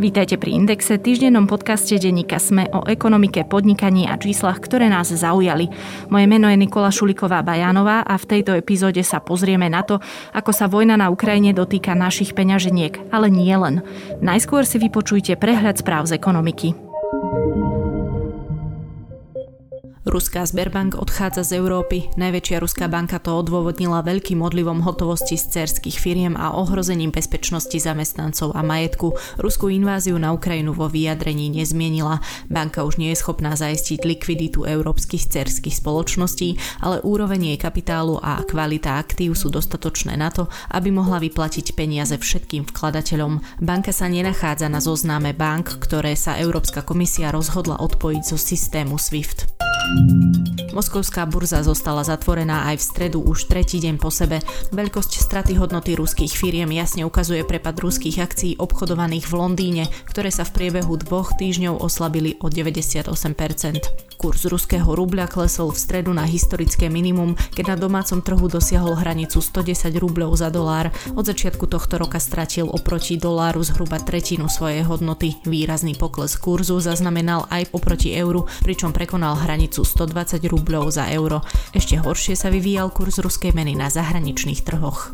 Vítajte pri Indexe, týždennom podcaste denníka Sme o ekonomike, podnikaní a číslach, ktoré nás zaujali. Moje meno je Nikola Šuliková Bajanová a v tejto epizóde sa pozrieme na to, ako sa vojna na Ukrajine dotýka našich peňaženiek, ale nie len. Najskôr si vypočujte prehľad správ z ekonomiky. Ruská Sberbank odchádza z Európy. Najväčšia ruská banka to odôvodnila veľkým odlivom hotovosti z cerských firiem a ohrozením bezpečnosti zamestnancov a majetku. Ruskú inváziu na Ukrajinu vo vyjadrení nezmienila. Banka už nie je schopná zaistiť likviditu európskych cerských spoločností, ale úroveň jej kapitálu a kvalita aktív sú dostatočné na to, aby mohla vyplatiť peniaze všetkým vkladateľom. Banka sa nenachádza na zozname bank, ktoré sa Európska komisia rozhodla odpojiť zo systému SWIFT. Moskovská burza zostala zatvorená aj v stredu už tretí deň po sebe. Veľkosť straty hodnoty ruských firiem jasne ukazuje prepad ruských akcií obchodovaných v Londýne, ktoré sa v priebehu dvoch týždňov oslabili o 98%. Kurs ruského rubľa klesol v stredu na historické minimum, keď na domácom trhu dosiahol hranicu 110 rubľov za dolár. Od začiatku tohto roka stratil oproti doláru zhruba tretinu svojej hodnoty. Výrazný pokles kurzu zaznamenal aj oproti euru, pričom prekonal hranicu 120 rubľov za euro. Ešte horšie sa vyvíjal kurz ruskej meny na zahraničných trhoch.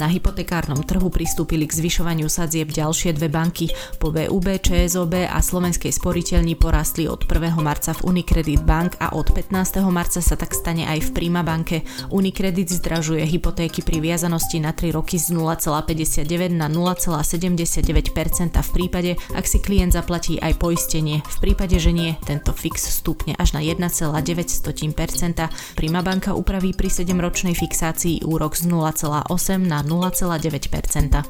Na hypotekárnom trhu pristúpili k zvyšovaniu sadzieb ďalšie dve banky. Po VUB, ČSOB a Slovenskej sporiteľni porastli od 1 marca v Unicredit Bank a od 15. marca sa tak stane aj v Prima banke. Unicredit zdražuje hypotéky pri viazanosti na 3 roky z 0,59 na 0,79% v prípade, ak si klient zaplatí aj poistenie. V prípade, že nie, tento fix stupne až na 1,9%. Prima banka upraví pri 7-ročnej fixácii úrok z 0,8 na 0,9%.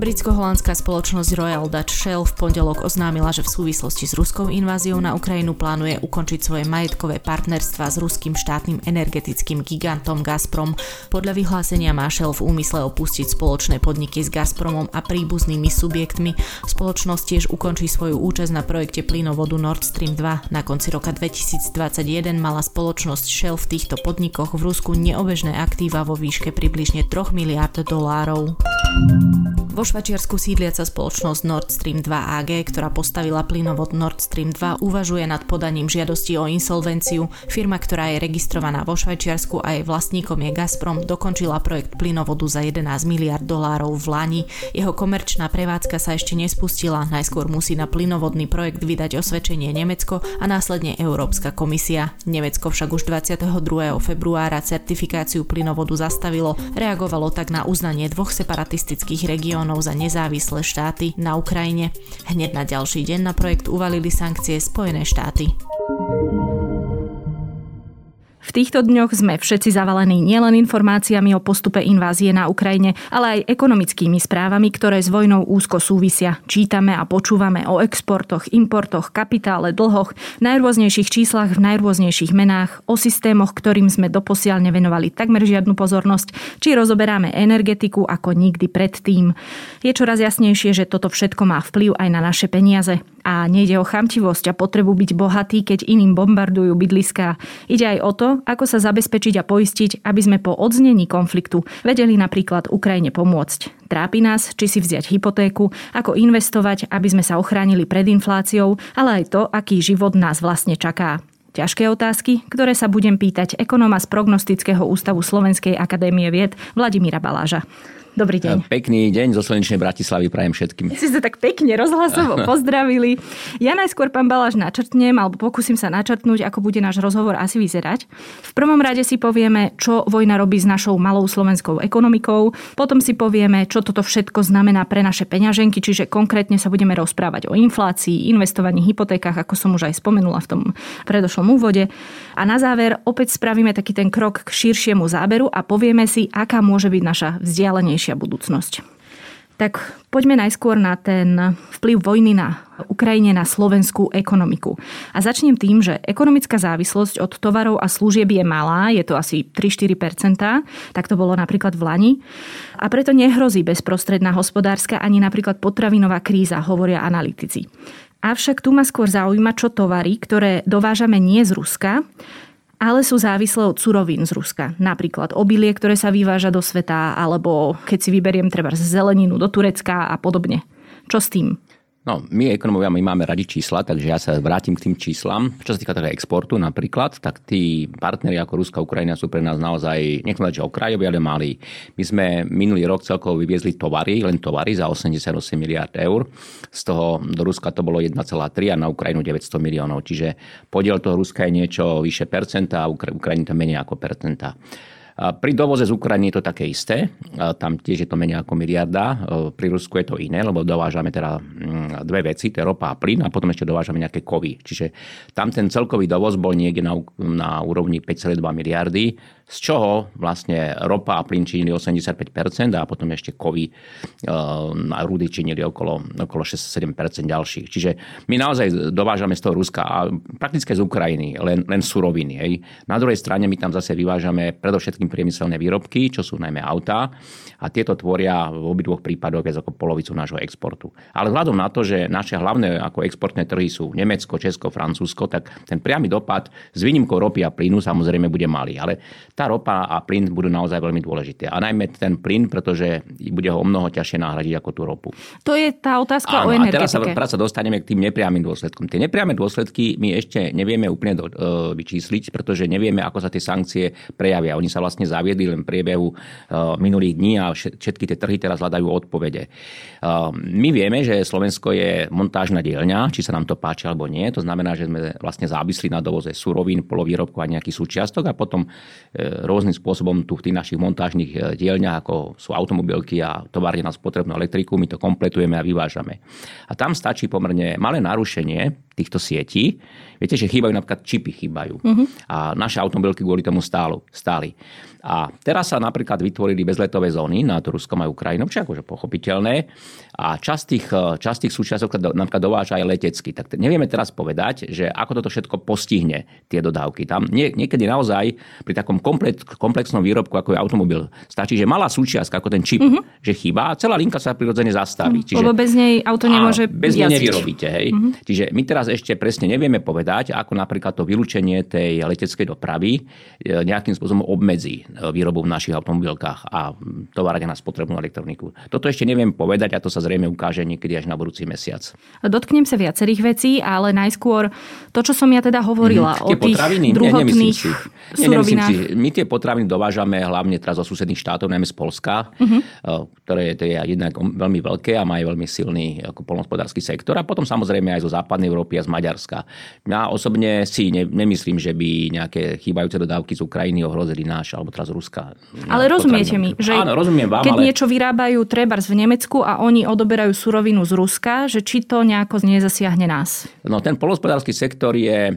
Britsko-holandská spoločnosť Royal Dutch Shell v pondelok oznámila, že v súvislosti s ruskou inváziou na Ukrajinu plánuje ukončiť svoje majetkové partnerstva s ruským štátnym energetickým gigantom Gazprom. Podľa vyhlásenia má Shell v úmysle opustiť spoločné podniky s Gazpromom a príbuznými subjektmi. Spoločnosť tiež ukončí svoju účasť na projekte plynovodu Nord Stream 2. Na konci roka 2021 mala spoločnosť Shell v týchto podnikoch v Rusku neobežné aktíva vo výške približne 3 miliárd dolárov. Vo Švačiarsku sídliaca spoločnosť Nord Stream 2 AG, ktorá postavila plynovod Nord Stream 2, uvažuje nad podaním žiadosti o insolvenciu. Firma, ktorá je registrovaná vo Švajčiarsku a jej vlastníkom je Gazprom, dokončila projekt plynovodu za 11 miliard dolárov v Lani. Jeho komerčná prevádzka sa ešte nespustila, najskôr musí na plynovodný projekt vydať osvedčenie Nemecko a následne Európska komisia. Nemecko však už 22. februára certifikáciu plynovodu zastavilo, reagovalo tak na uznanie dvoch separatistických regiónov za nezávislé štáty na Ukrajine. Hneď na ďalší deň na projekt uvalili sankcie Spojené štáty. V týchto dňoch sme všetci zavalení nielen informáciami o postupe invázie na Ukrajine, ale aj ekonomickými správami, ktoré s vojnou úzko súvisia. Čítame a počúvame o exportoch, importoch, kapitále, dlhoch, najrôznejších číslach v najrôznejších menách, o systémoch, ktorým sme doposiaľ nevenovali takmer žiadnu pozornosť, či rozoberáme energetiku ako nikdy predtým. Je čoraz jasnejšie, že toto všetko má vplyv aj na naše peniaze. A nejde o chamtivosť a potrebu byť bohatý, keď iným bombardujú bydliská. Ide aj o to, ako sa zabezpečiť a poistiť, aby sme po odznení konfliktu vedeli napríklad Ukrajine pomôcť. Trápi nás, či si vziať hypotéku, ako investovať, aby sme sa ochránili pred infláciou, ale aj to, aký život nás vlastne čaká. Ťažké otázky, ktoré sa budem pýtať ekonóma z Prognostického ústavu Slovenskej akadémie vied Vladimíra Baláža. Dobrý deň. Pekný deň zo slnečnej Bratislavy prajem všetkým. Si sa tak pekne rozhlasovo pozdravili. Ja najskôr, pán Baláš, načrtnem, alebo pokúsim sa načrtnúť, ako bude náš rozhovor asi vyzerať. V prvom rade si povieme, čo vojna robí s našou malou slovenskou ekonomikou. Potom si povieme, čo toto všetko znamená pre naše peňaženky, čiže konkrétne sa budeme rozprávať o inflácii, investovaní, hypotékach, ako som už aj spomenula v tom predošlom úvode. A na záver opäť spravíme taký ten krok k širšiemu záberu a povieme si, aká môže byť naša vzdialenejšia bezpečnejšia budúcnosť. Tak poďme najskôr na ten vplyv vojny na Ukrajine na slovenskú ekonomiku. A začnem tým, že ekonomická závislosť od tovarov a služieb je malá, je to asi 3-4%, tak to bolo napríklad v Lani. A preto nehrozí bezprostredná hospodárska ani napríklad potravinová kríza, hovoria analytici. Avšak tu ma skôr zaujíma, čo tovary, ktoré dovážame nie z Ruska, ale sú závislé od surovín z Ruska. Napríklad obilie, ktoré sa vyváža do sveta, alebo keď si vyberiem treba zeleninu do Turecka a podobne. Čo s tým? No, my ekonomovia, my máme radi čísla, takže ja sa vrátim k tým číslam. Čo sa týka teda exportu napríklad, tak tí partneri ako Ruska a Ukrajina sú pre nás naozaj, nechcem že okrajoví, ale malí. My sme minulý rok celkovo vyviezli tovary, len tovary za 88 miliard eur. Z toho do Ruska to bolo 1,3 a na Ukrajinu 900 miliónov. Čiže podiel toho Ruska je niečo vyše percenta a Ukrajiny to menej ako percenta. Pri dovoze z Ukrajiny je to také isté. Tam tiež je to menej ako miliarda. Pri Rusku je to iné, lebo dovážame teda mm, dve veci, to je ropa a plyn a potom ešte dovážame nejaké kovy. Čiže tam ten celkový dovoz bol niekde na, na úrovni 5,2 miliardy z čoho vlastne ropa a plyn činili 85% a potom ešte kovy e, a rudy činili okolo, okolo 6-7% ďalších. Čiže my naozaj dovážame z toho Ruska a prakticky z Ukrajiny len, len suroviny. Hej. Na druhej strane my tam zase vyvážame predovšetkým priemyselné výrobky, čo sú najmä autá a tieto tvoria v obidvoch prípadoch viac ako polovicu nášho exportu. Ale vzhľadom na to, že naše hlavné ako exportné trhy sú Nemecko, Česko, Francúzsko, tak ten priamy dopad s výnimkou ropy a plynu samozrejme bude malý. Ale tá ropa a plyn budú naozaj veľmi dôležité. A najmä ten plyn, pretože bude ho o mnoho ťažšie nahradiť ako tú ropu. To je tá otázka Áno, o energetike. A teraz sa, teraz sa dostaneme k tým nepriamým dôsledkom. Tie nepriame dôsledky my ešte nevieme úplne do, uh, vyčísliť, pretože nevieme, ako sa tie sankcie prejavia. Oni sa vlastne zaviedli len v priebehu uh, minulých dní a všetky tie trhy teraz hľadajú odpovede. Uh, my vieme, že Slovensko je montážna dielňa, či sa nám to páči alebo nie. To znamená, že sme vlastne závislí na dovoze surovín, polovýrobkov a nejakých súčiastok a potom rôznym spôsobom tu v tých našich montážnych eh, dielňach, ako sú automobilky a továrne na spotrebnú elektriku, my to kompletujeme a vyvážame. A tam stačí pomerne malé narušenie týchto sietí. Viete, že chýbajú napríklad čipy, chýbajú. Uh-huh. A naše automobilky kvôli tomu stálu, stáli. A teraz sa napríklad vytvorili bezletové zóny nad Ruskom a Ukrajinou, čo je akože pochopiteľné. A časť tých, časť tých súčiastok napríklad dováža aj letecky. Tak nevieme teraz povedať, že ako toto všetko postihne tie dodávky. Tam nie, niekedy naozaj pri takom komplet, komplexnom výrobku, ako je automobil, stačí, že malá súčiastka, ako ten čip, uh-huh. že chýba a celá linka sa prirodzene zastaví. Uh-huh. Čiže, Lebo bez nej auto nemôže áno, Bez nej nevyrobíte. Hej. Uh-huh. Čiže my teraz ešte presne nevieme povedať, ako napríklad to vylúčenie tej leteckej dopravy e, nejakým spôsobom obmedzí výrobu v našich automobilkách a továrne na spotrebnú elektroniku. Toto ešte neviem povedať a to sa zrejme ukáže niekedy až na budúci mesiac. Dotknem sa viacerých vecí, ale najskôr to, čo som ja teda hovorila mm-hmm. o tých potraviny, druhotných si. surovinách. Si. My tie potraviny dovážame hlavne teraz zo susedných štátov, najmä z Polska, mm-hmm. ktoré to je jednak veľmi veľké a majú veľmi silný polnospodársky sektor a potom samozrejme aj zo západnej Európy a z Maďarska. Ja osobne si ne, nemyslím, že by nejaké chýbajúce dodávky z Ukrajiny ohrozili náš alebo teraz Ruska. Ale rozumiete mi, že Áno, rozumiem vám, keď ale... niečo vyrábajú trebárs v Nemecku a oni odoberajú surovinu z Ruska, že či to nejako nezasiahne nás? No ten polospodársky sektor je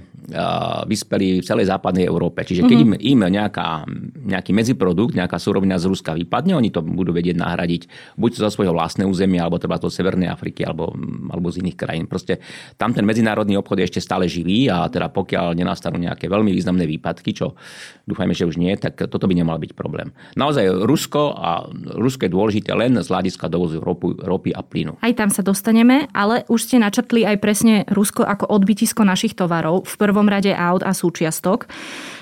vyspelí v celej západnej Európe. Čiže keď mm-hmm. im, im nejaká, nejaký medziprodukt, nejaká surovina z Ruska vypadne, oni to budú vedieť nahradiť buď zo svojho vlastného územia, alebo treba zo Severnej Afriky, alebo, alebo z iných krajín. Proste tam ten medzinárodný obchod je ešte stále živý a teda pokiaľ nenastanú nejaké veľmi významné výpadky, čo dúfajme, že už nie, tak toto by nemal byť problém. Naozaj Rusko a Rusko je dôležité len z hľadiska dovozu ropy, ropy a plynu. Aj tam sa dostaneme, ale už ste načrtli aj presne Rusko ako odbytisko našich tovarov. V prvom rade aut a súčiastok,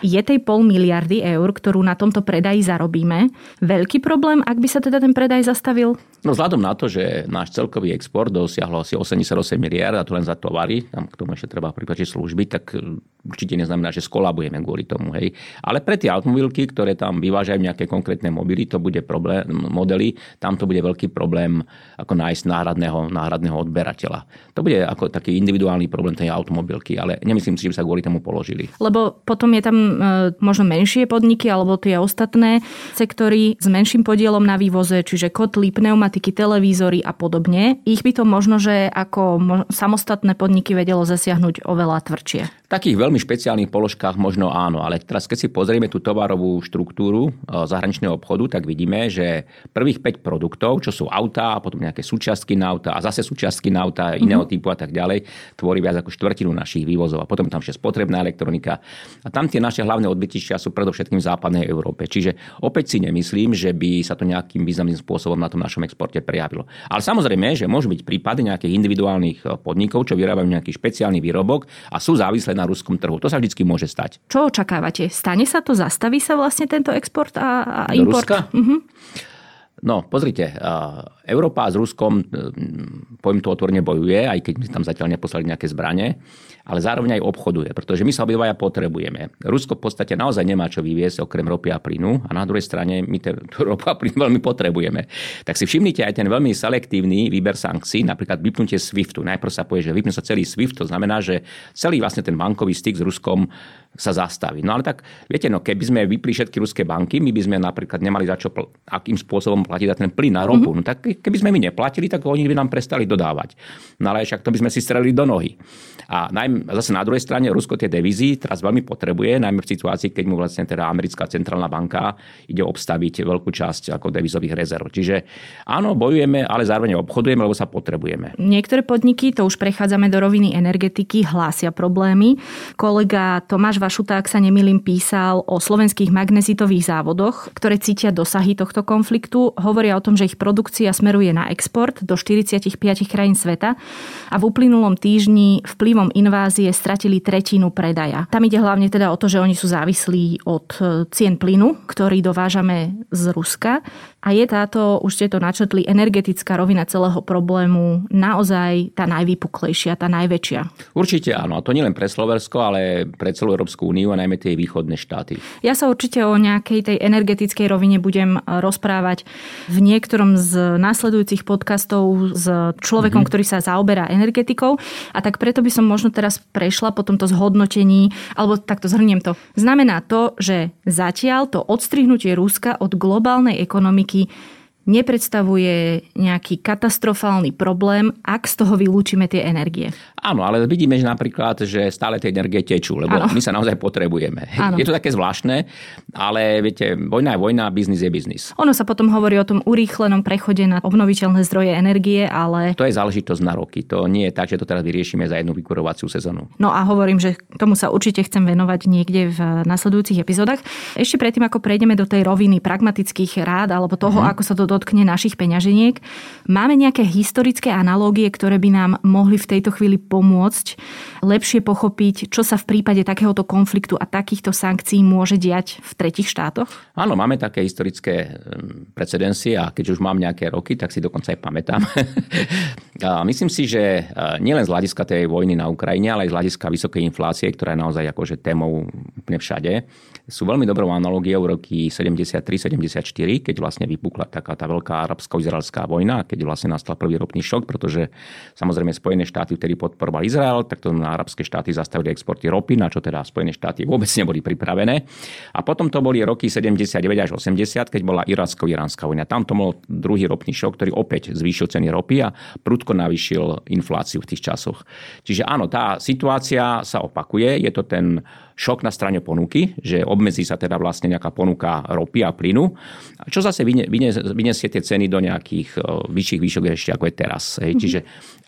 je tej pol miliardy eur, ktorú na tomto predaji zarobíme. Veľký problém, ak by sa teda ten predaj zastavil? No vzhľadom na to, že náš celkový export dosiahol asi 88 miliard a to len za tovary, tam k tomu ešte treba pripačiť služby, tak určite neznamená, že skolabujeme kvôli tomu. Hej. Ale pre tie automobilky, ktoré tam vyvážajú nejaké konkrétne mobily, to bude problém, modely, tam to bude veľký problém ako nájsť náhradného, náhradného odberateľa. To bude ako taký individuálny problém tej automobilky, ale nemyslím si, že by sa kvôli tomu položili. Lebo potom je tam e, možno menšie podniky alebo tie ostatné sektory s menším podielom na vývoze, čiže kotly, pneumatiky, televízory a podobne. Ich by to možno, že ako samostatné podniky vedelo zasiahnuť oveľa tvrdšie. V takých veľmi špeciálnych položkách možno áno, ale teraz keď si pozrieme tú tovarovú štruktúru e, zahraničného obchodu, tak vidíme, že prvých 5 produktov, čo sú autá, a potom nejaké súčiastky na auta a zase súčiastky na auta mm-hmm. iného typu a tak ďalej, tvorí viac ako štvrtinu našich vývozov. A potom tam ešte spotrebná elektronika. A tam tie naše hlavné odbytištia sú predovšetkým v západnej Európe. Čiže opäť si nemyslím, že by sa to nejakým významným spôsobom na tom našom exporte prejavilo. Ale samozrejme, že môžu byť prípady nejakých individuálnych e, podnikov, čo vyrábajú nejaký špeciálny výrobok a sú závislé na ruskom trhu. To sa vždy môže stať. Čo očakávate? Stane sa to? Zastaví sa vlastne tento export a, a import? Do Ruska? Uh-huh. No, pozrite, Európa s Ruskom, poviem to otvorene, bojuje, aj keď my tam zatiaľ neposlali nejaké zbranie, ale zároveň aj obchoduje, pretože my sa obidvaja potrebujeme. Rusko v podstate naozaj nemá čo vyviesť okrem ropy a plynu a na druhej strane my ten ropu a plyn veľmi potrebujeme. Tak si všimnite aj ten veľmi selektívny výber sankcií, napríklad vypnutie SWIFTu. Najprv sa povie, že vypne sa celý SWIFT, to znamená, že celý vlastne ten bankový styk s Ruskom sa zastaví. No ale tak, viete, no keby sme vypli všetky ruské banky, my by sme napríklad nemali za čo, pl- akým spôsobom platiť za ten plyn na ropu. Mm-hmm. No tak keby sme my neplatili, tak oni by nám prestali dodávať. No ale však to by sme si strelili do nohy. A najmä, zase na druhej strane Rusko tie devízy teraz veľmi potrebuje, najmä v situácii, keď mu vlastne teda americká centrálna banka ide obstaviť veľkú časť ako devizových rezerv. Čiže áno, bojujeme, ale zároveň obchodujeme, lebo sa potrebujeme. Niektoré podniky, to už prechádzame do roviny energetiky, hlásia problémy. Kolega Tomáš Vašuta, ak sa nemýlim, písal o slovenských magnezitových závodoch, ktoré cítia dosahy tohto konfliktu. Hovoria o tom, že ich produkcia smeruje na export do 45 krajín sveta a v uplynulom týždni vplyvom invázie stratili tretinu predaja. Tam ide hlavne teda o to, že oni sú závislí od e, cien plynu, ktorý dovážame z Ruska. A je táto, už ste to načetli, energetická rovina celého problému naozaj tá najvýpuklejšia, tá najväčšia? Určite áno. A to nielen pre Slovensko, ale pre celú Európsku úniu a najmä tie východné štáty. Ja sa určite o nejakej tej energetickej rovine budem rozprávať v niektorom z následujúcich podcastov s človekom, mm-hmm. ktorý sa zaoberá energetikou. A tak preto by som možno teraz prešla po tomto zhodnotení, alebo takto zhrniem to. Znamená to, že zatiaľ to odstrihnutie Ruska od globálnej ekonomiky nepredstavuje nejaký katastrofálny problém, ak z toho vylúčime tie energie. Áno, ale vidíme že napríklad, že stále tie energie tečú, lebo ano. my sa naozaj potrebujeme. Ano. Je to také zvláštne, ale viete, vojna je vojna, biznis je biznis. Ono sa potom hovorí o tom urýchlenom prechode na obnoviteľné zdroje energie, ale... To je záležitosť na roky. To nie je tak, že to teraz vyriešime za jednu vykurovaciu sezónu. No a hovorím, že tomu sa určite chcem venovať niekde v nasledujúcich epizódach. Ešte predtým, ako prejdeme do tej roviny pragmatických rád alebo toho, mm. ako sa to dotkne našich peňaženiek, máme nejaké historické analógie, ktoré by nám mohli v tejto chvíli pomôcť lepšie pochopiť, čo sa v prípade takéhoto konfliktu a takýchto sankcií môže diať v tretich štátoch? Áno, máme také historické precedencie a keď už mám nejaké roky, tak si dokonca aj pamätám. a myslím si, že nielen z hľadiska tej vojny na Ukrajine, ale aj z hľadiska vysokej inflácie, ktorá je naozaj akože témou všade, sú veľmi dobrou analogiou roky 73-74, keď vlastne vypukla taká tá veľká arabsko-izraelská vojna, keď vlastne nastal prvý ropný šok, pretože samozrejme Spojené štáty vtedy podporovali Izrael, tak to na arabské štáty zastavili exporty ropy, na čo teda Spojené štáty vôbec neboli pripravené. A potom to boli roky 79 až 80, keď bola iracko-iránska vojna. Tam to bol druhý ropný šok, ktorý opäť zvýšil ceny ropy a prudko navýšil infláciu v tých časoch. Čiže áno, tá situácia sa opakuje, je to ten šok na strane ponuky, že obmedzí sa teda vlastne nejaká ponuka ropy a plynu, čo zase vyniesie tie ceny do nejakých vyšších výšok ešte ako je teraz. Hej. Mm-hmm. Čiže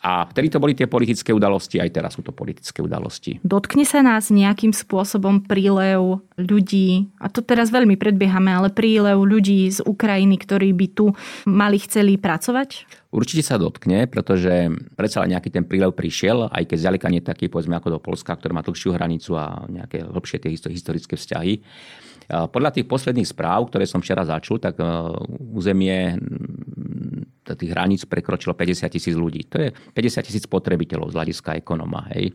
a vtedy to boli tie politické udalosti, aj teraz sú to politické udalosti. Dotkne sa nás nejakým spôsobom prílev ľudí, a to teraz veľmi predbiehame, ale prílev ľudí z Ukrajiny, ktorí by tu mali chceli pracovať? Určite sa dotkne, pretože predsa nejaký ten prílev prišiel, aj keď zďaleka nie taký, povedzme, ako do Polska, ktoré má dlhšiu hranicu a nejaké hlbšie tie historické vzťahy. Podľa tých posledných správ, ktoré som včera začul, tak e, územie tých hraníc prekročilo 50 tisíc ľudí. To je 50 tisíc spotrebiteľov z hľadiska ekonoma. Hej.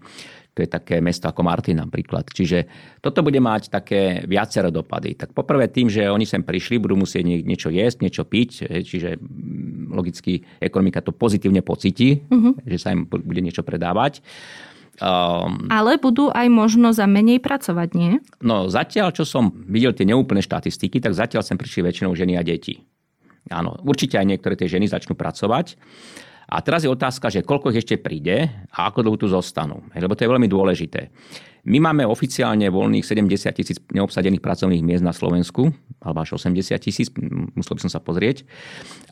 To je také mesto ako Martin napríklad. Čiže toto bude mať také viaceré dopady. Tak poprvé tým, že oni sem prišli, budú musieť niečo jesť, niečo piť, čiže mm, logicky ekonomika to pozitívne pocíti, uh-huh. že sa im bude niečo predávať. Um, Ale budú aj možno za menej pracovať, nie? No zatiaľ, čo som videl tie neúplné štatistiky, tak zatiaľ sem prišli väčšinou ženy a deti. Áno, určite aj niektoré tie ženy začnú pracovať. A teraz je otázka, že koľko ich ešte príde a ako dlho tu zostanú. Lebo to je veľmi dôležité. My máme oficiálne voľných 70 tisíc neobsadených pracovných miest na Slovensku, alebo až 80 tisíc, musel by som sa pozrieť.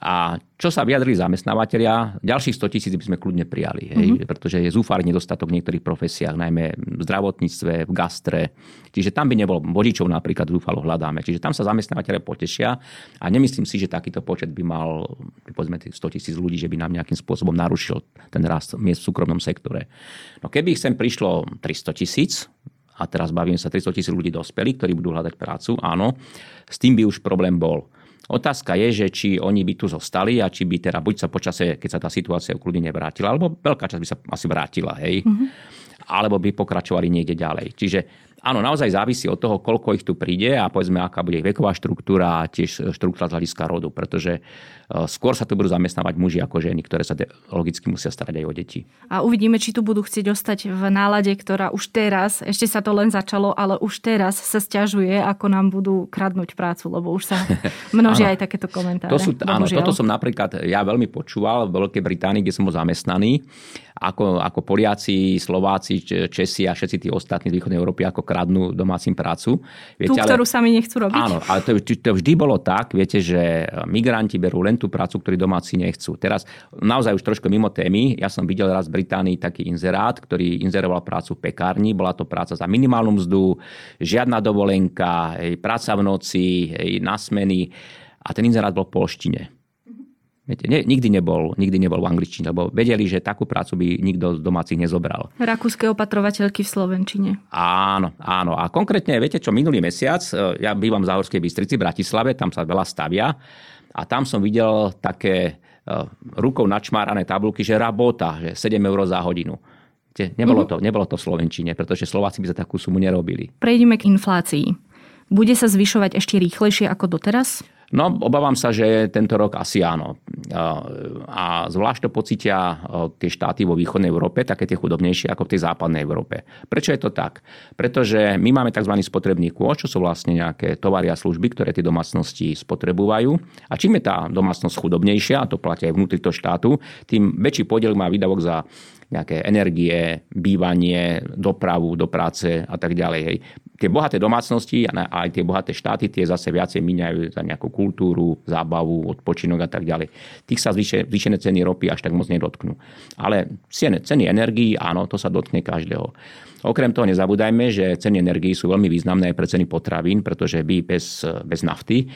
A čo sa vyjadrili zamestnávateľia, ďalších 100 tisíc by sme kľudne prijali, hej, mm-hmm. pretože je zúfalý nedostatok v niektorých profesiách, najmä v zdravotníctve, v gastre. Čiže tam by nebol vodičov napríklad zúfalo hľadáme. Čiže tam sa zamestnávateľe potešia a nemyslím si, že takýto počet by mal povedzme 100 tisíc ľudí, že by nám nejakým spôsobom narušil ten rast miest v súkromnom sektore. No keby ich sem prišlo 300 tisíc, a teraz bavím sa 300 tisíc ľudí dospelých, ktorí budú hľadať prácu, áno, s tým by už problém bol. Otázka je, že či oni by tu zostali a či by teda buď sa počase, keď sa tá situácia kľudne nevrátila, alebo veľká časť by sa asi vrátila, hej. Mm-hmm. Alebo by pokračovali niekde ďalej. Čiže áno, naozaj závisí od toho, koľko ich tu príde a povedzme, aká bude ich veková štruktúra a tiež štruktúra z hľadiska rodu, pretože Eh, skôr sa tu budú zamestnávať muži ako ženy, ktoré sa logicky musia starať aj o deti. A uvidíme, či tu budú chcieť ostať v nálade, ktorá už teraz, ešte sa to len začalo, ale už teraz sa stiažuje, ako nám budú kradnúť prácu, lebo už sa množia aj takéto komentáre. To sú, áno, toto som napríklad ja veľmi počúval v Veľkej Británii, kde som bol zamestnaný, ako, ako Poliaci, Slováci, Česi a všetci tí ostatní z východnej Európy, ako kradnú domácim prácu. Viete, Tú, ktorú ale, sami nechcú robiť. Áno, ale to, to vždy bolo tak, viete, že migranti berú len tú prácu, ktorú domáci nechcú. Teraz naozaj už trošku mimo témy. Ja som videl raz v Británii taký inzerát, ktorý inzeroval prácu v pekárni. Bola to práca za minimálnu mzdu, žiadna dovolenka, práca v noci, na smeny. A ten inzerát bol v polštine. Viete, ne, nikdy, nebol, nikdy nebol v angličtine, lebo vedeli, že takú prácu by nikto z domácich nezobral. Rakúske opatrovateľky v Slovenčine. Áno, áno. A konkrétne, viete čo, minulý mesiac, e, ja bývam v Záhorskej Bystrici, v Bratislave, tam sa veľa stavia a tam som videl také e, rukou načmárané tabulky, že rabota, že 7 eur za hodinu. Nebolo mhm. to, nebolo to v Slovenčine, pretože Slováci by za takú sumu nerobili. Prejdeme k inflácii. Bude sa zvyšovať ešte rýchlejšie ako doteraz? No, obávam sa, že tento rok asi áno. A zvlášť to pocítia tie štáty vo východnej Európe, také tie chudobnejšie ako v tej západnej Európe. Prečo je to tak? Pretože my máme tzv. spotrebný kôš, čo sú vlastne nejaké tovary a služby, ktoré tie domácnosti spotrebujú. A čím je tá domácnosť chudobnejšia, a to platí aj vnútri toho štátu, tým väčší podiel má výdavok za nejaké energie, bývanie, dopravu do práce a tak ďalej. Tie bohaté domácnosti a aj tie bohaté štáty, tie zase viacej míňajú za nejakú kultúru, zábavu, odpočinok a tak ďalej. Tých sa zvýšené ceny ropy až tak moc nedotknú. Ale ceny, ceny energií, áno, to sa dotkne každého. Okrem toho nezabúdajme, že ceny energií sú veľmi významné aj pre ceny potravín, pretože vy bez, bez nafty e,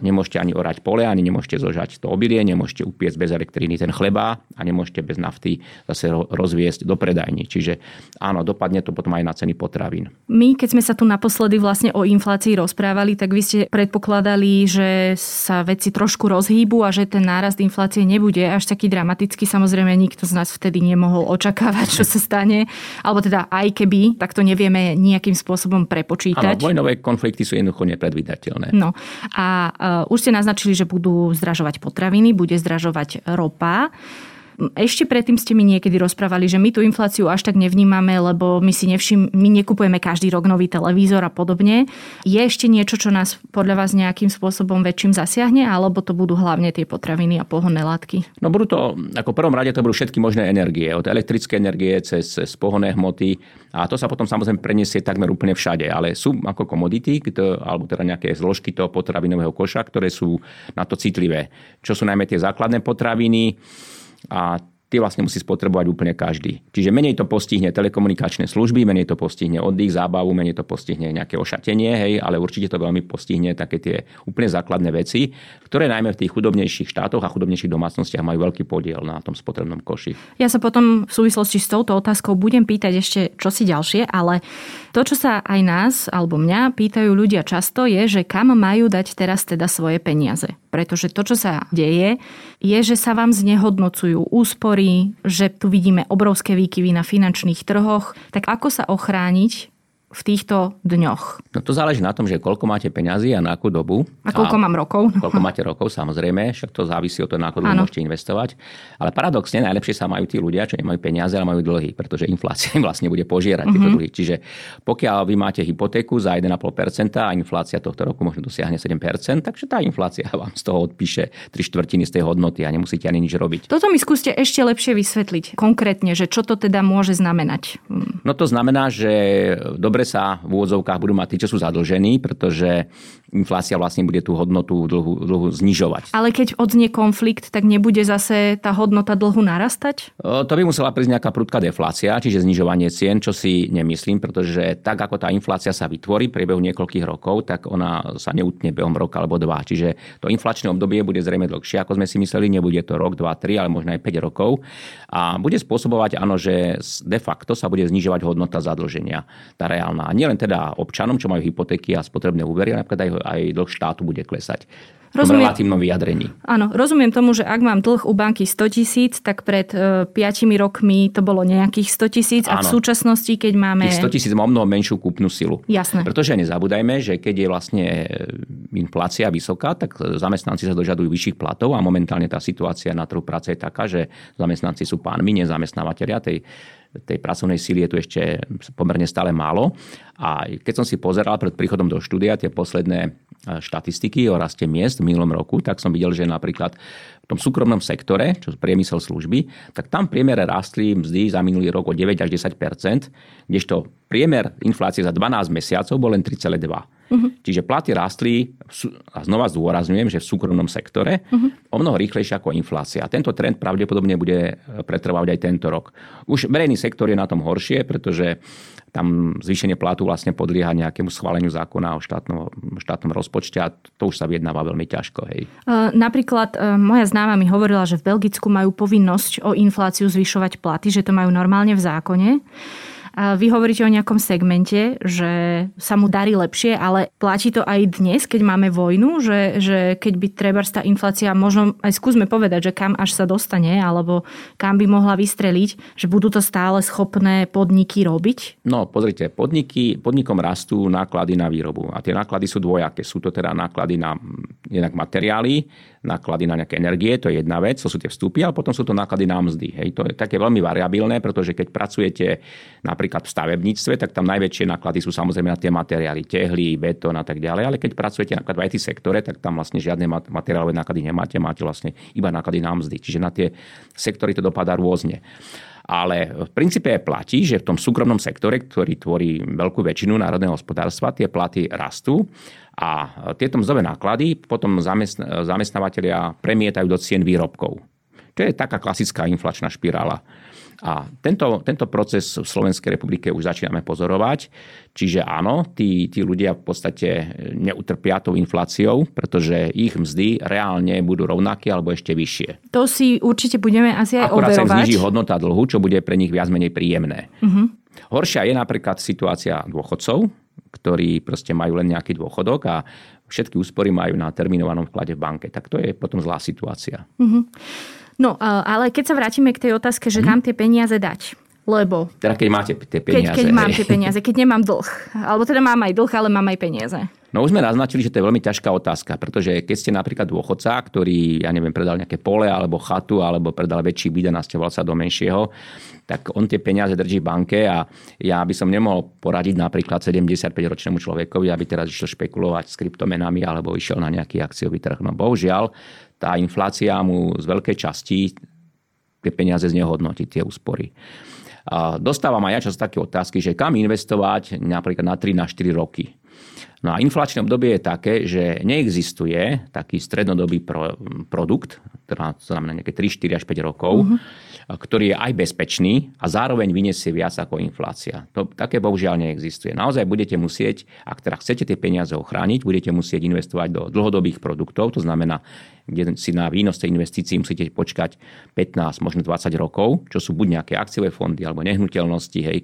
nemôžete ani orať pole, ani nemôžete zožať to obilie, nemôžete upiecť bez elektriny ten chleba a nemôžete bez nafty zase rozviesť do predajní. Čiže áno, dopadne to potom aj na ceny potravín. My, keď sme sa tu naposledy vlastne o inflácii rozprávali, tak vy ste predpokladali, že sa veci trošku rozhýbu a že ten nárast inflácie nebude až taký dramatický. Samozrejme, nikto z nás vtedy nemohol očakávať, čo sa stane. Alebo teda aj aj keby, tak to nevieme nejakým spôsobom prepočítať. Áno, vojnové konflikty sú jednoducho nepredvídateľné. No a uh, už ste naznačili, že budú zdražovať potraviny, bude zdražovať ropa. Ešte predtým ste mi niekedy rozprávali, že my tú infláciu až tak nevnímame, lebo my si nevšim, my nekupujeme každý rok nový televízor a podobne. Je ešte niečo, čo nás podľa vás nejakým spôsobom väčším zasiahne, alebo to budú hlavne tie potraviny a pohonné látky? No budú to, ako prvom rade to budú všetky možné energie, od elektrické energie cez, cez pohonné hmoty a to sa potom samozrejme preniesie takmer úplne všade, ale sú ako komodity, alebo teda nejaké zložky toho potravinového koša, ktoré sú na to citlivé. Čo sú najmä tie základné potraviny, a tie vlastne musí spotrebovať úplne každý. Čiže menej to postihne telekomunikačné služby, menej to postihne oddych, zábavu, menej to postihne nejaké ošatenie, hej, ale určite to veľmi postihne také tie úplne základné veci, ktoré najmä v tých chudobnejších štátoch a chudobnejších domácnostiach majú veľký podiel na tom spotrebnom koši. Ja sa potom v súvislosti s touto otázkou budem pýtať ešte čosi ďalšie, ale to, čo sa aj nás alebo mňa pýtajú ľudia často je, že kam majú dať teraz teda svoje peniaze. Pretože to, čo sa deje, je, že sa vám znehodnocujú úspory, že tu vidíme obrovské výkyvy na finančných trhoch. Tak ako sa ochrániť v týchto dňoch? No to záleží na tom, že koľko máte peňazí a na akú dobu. A koľko a mám rokov. Koľko máte rokov, samozrejme, však to závisí od toho, na akú dobu môžete investovať. Ale paradoxne najlepšie sa majú tí ľudia, čo nemajú peniaze, ale majú dlhy, pretože inflácia im vlastne bude požierať mm-hmm. tieto mhm. dlhy. Čiže pokiaľ vy máte hypotéku za 1,5% a inflácia tohto roku možno dosiahne 7%, takže tá inflácia vám z toho odpíše 3 štvrtiny z tej hodnoty a nemusíte ani nič robiť. Toto mi skúste ešte lepšie vysvetliť konkrétne, že čo to teda môže znamenať. No to znamená, že dobre sa v úvodzovkách budú mať tí, čo sú zadlžení, pretože inflácia vlastne bude tú hodnotu dlhu, dlhu znižovať. Ale keď odznie konflikt, tak nebude zase tá hodnota dlhu narastať? To by musela prísť nejaká prudká deflácia, čiže znižovanie cien, čo si nemyslím, pretože tak ako tá inflácia sa vytvorí v priebehu niekoľkých rokov, tak ona sa neutne behom roka alebo dva. Čiže to inflačné obdobie bude zrejme dlhšie, ako sme si mysleli, nebude to rok, dva, tri, ale možno aj 5 rokov. A bude spôsobovať, áno, že de facto sa bude znižovať hodnota zadlženia, tá reálna. A nielen teda občanom, čo majú hypotéky a spotrebné úvery, ale napríklad aj, aj dlh štátu bude klesať rozumiem, relatívnom vyjadrení. Áno, rozumiem tomu, že ak mám dlh u banky 100 tisíc, tak pred e, 5 rokmi to bolo nejakých 100 tisíc a v súčasnosti, keď máme... Tých 100 tisíc má mnoho menšiu kúpnu silu. Jasné. Pretože nezabúdajme, že keď je vlastne e, inflácia vysoká, tak zamestnanci sa dožadujú vyšších platov a momentálne tá situácia na trhu práce je taká, že zamestnanci sú pánmi, nezamestnávateľia tej tej pracovnej síly je tu ešte pomerne stále málo. A keď som si pozeral pred príchodom do štúdia tie posledné štatistiky o raste miest v minulom roku, tak som videl, že napríklad v tom súkromnom sektore, čo priemysel služby, tak tam priemere rastli mzdy za minulý rok o 9 až 10% kdežto priemer inflácie za 12 mesiacov bol len 3,2 Uh-huh. Čiže platy rastli, a znova zdôrazňujem, že v súkromnom sektore, uh-huh. o mnoho rýchlejšie ako inflácia. A tento trend pravdepodobne bude pretrvávať aj tento rok. Už verejný sektor je na tom horšie, pretože tam zvýšenie platu vlastne podlieha nejakému schváleniu zákona o štátnom, štátnom rozpočte a to už sa vyjednáva veľmi ťažko. Hej. Napríklad moja známa mi hovorila, že v Belgicku majú povinnosť o infláciu zvyšovať platy, že to majú normálne v zákone. Vy hovoríte o nejakom segmente, že sa mu darí lepšie, ale platí to aj dnes, keď máme vojnu, že, že keď by treba tá inflácia, možno aj skúsme povedať, že kam až sa dostane, alebo kam by mohla vystreliť, že budú to stále schopné podniky robiť? No, pozrite, podniky, podnikom rastú náklady na výrobu a tie náklady sú dvojaké. Sú to teda náklady na jednak materiály, náklady na nejaké energie, to je jedna vec, to sú tie vstupy, ale potom sú to náklady na mzdy. Hej. To je také veľmi variabilné, pretože keď pracujete napríklad v stavebníctve, tak tam najväčšie náklady sú samozrejme na tie materiály, tehly, betón a tak ďalej, ale keď pracujete napríklad v IT sektore, tak tam vlastne žiadne materiálové náklady nemáte, máte vlastne iba náklady na mzdy. Čiže na tie sektory to dopadá rôzne. Ale v princípe platí, že v tom súkromnom sektore, ktorý tvorí veľkú väčšinu národného hospodárstva, tie platy rastú a tieto mzdové náklady potom zamestnávateľia premietajú do cien výrobkov. To je taká klasická inflačná špirála. A tento, tento proces v Slovenskej republike už začíname pozorovať. Čiže áno, tí, tí ľudia v podstate neutrpia tou infláciou, pretože ich mzdy reálne budú rovnaké alebo ešte vyššie. To si určite budeme asi aj Akurát overovať. sa zniží hodnota dlhu, čo bude pre nich viac menej príjemné. Uh-huh. Horšia je napríklad situácia dôchodcov, ktorí proste majú len nejaký dôchodok a všetky úspory majú na terminovanom vklade v banke. Tak to je potom zlá situácia. Mm-hmm. No, ale keď sa vrátime k tej otázke, že mm-hmm. kam tie peniaze dať, lebo... Teda keď máte tie peniaze. Keď, keď mám tie peniaze, keď nemám dlh. Alebo teda mám aj dlh, ale mám aj peniaze. No už sme naznačili, že to je veľmi ťažká otázka, pretože keď ste napríklad dôchodca, ktorý, ja neviem, predal nejaké pole alebo chatu, alebo predal väčší byt a nasťahoval sa do menšieho, tak on tie peniaze drží v banke a ja by som nemohol poradiť napríklad 75-ročnému človekovi, aby teraz išiel špekulovať s kryptomenami alebo išiel na nejaký akciový trh. No bohužiaľ, tá inflácia mu z veľkej časti tie peniaze znehodnotí, tie úspory. A dostávam aj ja čas také otázky, že kam investovať napríklad na 3 na 4 roky. No a inflačné obdobie je také, že neexistuje taký strednodobý pro, produkt, teda znamená nejaké 3, 4 až 5 rokov, uh-huh. ktorý je aj bezpečný a zároveň vyniesie viac ako inflácia. To také bohužiaľ neexistuje. Naozaj budete musieť, ak teda chcete tie peniaze ochrániť, budete musieť investovať do dlhodobých produktov, to znamená, kde si na výnos tej investícií musíte počkať 15, možno 20 rokov, čo sú buď nejaké akciové fondy alebo nehnuteľnosti, hej,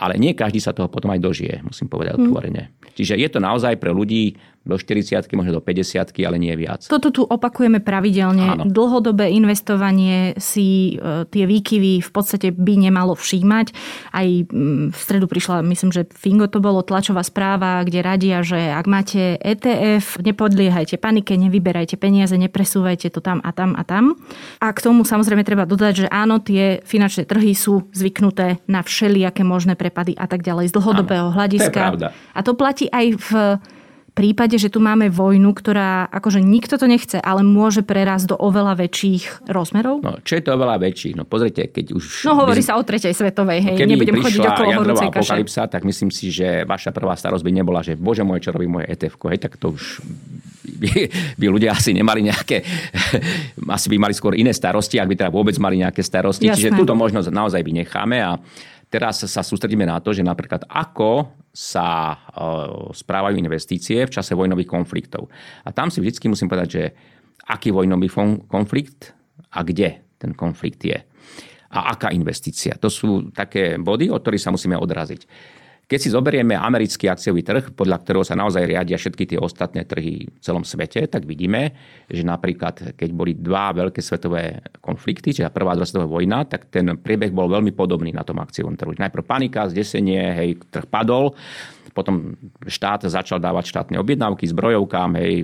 ale nie každý sa toho potom aj dožije, musím povedať otvorene. Čiže je to naozaj pre ľudí do 40 možno do 50 ale nie viac. Toto tu opakujeme pravidelne. Áno. Dlhodobé investovanie si e, tie výkyvy v podstate by nemalo všímať. Aj mm, v stredu prišla, myslím, že Fingo to bolo tlačová správa, kde radia, že ak máte ETF, nepodliehajte panike, nevyberajte peniaze, nepresúvajte to tam a tam a tam. A k tomu samozrejme treba dodať, že áno, tie finančné trhy sú zvyknuté na všelijaké možné prepady a tak ďalej z dlhodobého áno, hľadiska. To a to platí aj v prípade, že tu máme vojnu, ktorá akože nikto to nechce, ale môže prerásť do oveľa väčších rozmerov? No, čo je to oveľa väčší? No pozrite, keď už... No hovorí by... sa o tretej svetovej, hej, keby nebudem chodiť okolo kaše. apokalypsa, tak myslím si, že vaša prvá starosť by nebola, že bože môj, čo robí moje etf hej, tak to už by, by ľudia asi nemali nejaké, asi by mali skôr iné starosti, ak by teda vôbec mali nejaké starosti. Jasné. Čiže túto možnosť naozaj vynecháme a teraz sa sústredíme na to, že napríklad ako sa e, správajú investície v čase vojnových konfliktov. A tam si vždy musím povedať, že aký vojnový konflikt a kde ten konflikt je. A aká investícia. To sú také body, od ktorých sa musíme odraziť. Keď si zoberieme americký akciový trh, podľa ktorého sa naozaj riadia všetky tie ostatné trhy v celom svete, tak vidíme, že napríklad, keď boli dva veľké svetové konflikty, čiže prvá a svetová vojna, tak ten priebeh bol veľmi podobný na tom akciovom trhu. Najprv panika, zdesenie, hej, trh padol, potom štát začal dávať štátne objednávky zbrojovkám, hej,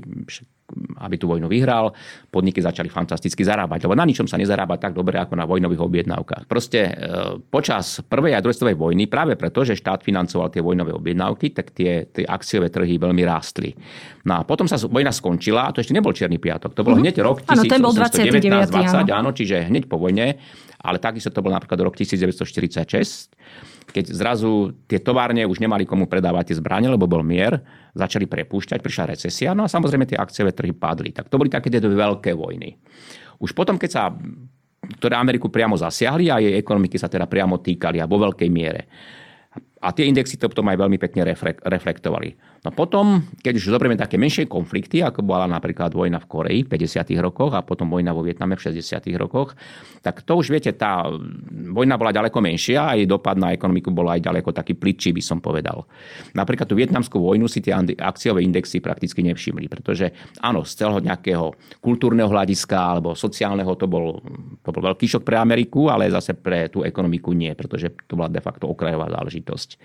aby tú vojnu vyhral, podniky začali fantasticky zarábať. Lebo na ničom sa nezarába tak dobre ako na vojnových objednávkach. Proste e, počas prvej a druhej svetovej vojny, práve preto, že štát financoval tie vojnové objednávky, tak tie, tie akciové trhy veľmi rástli. No a potom sa vojna skončila, a to ešte nebol Čierny piatok, to bol mm-hmm. hneď rok 1819-20, áno, čiže hneď po vojne, ale takisto to bol napríklad rok 1946, keď zrazu tie továrne už nemali komu predávať tie zbranie, lebo bol mier, začali prepúšťať, prišla recesia, no a samozrejme tie akciové trhy padli. Tak to boli také tie veľké vojny. Už potom, keď sa ktoré Ameriku priamo zasiahli a jej ekonomiky sa teda priamo týkali a vo veľkej miere. A tie indexy to potom aj veľmi pekne reflektovali. No potom, keď už zoberieme také menšie konflikty, ako bola napríklad vojna v Koreji v 50. rokoch a potom vojna vo Vietname v 60. rokoch, tak to už viete, tá vojna bola ďaleko menšia a jej dopad na ekonomiku bol aj ďaleko taký plitčí, by som povedal. Napríklad tú vietnamskú vojnu si tie akciové indexy prakticky nevšimli, pretože áno, z celého nejakého kultúrneho hľadiska alebo sociálneho to bol, to bol veľký šok pre Ameriku, ale zase pre tú ekonomiku nie, pretože to bola de facto okrajová záležitosť.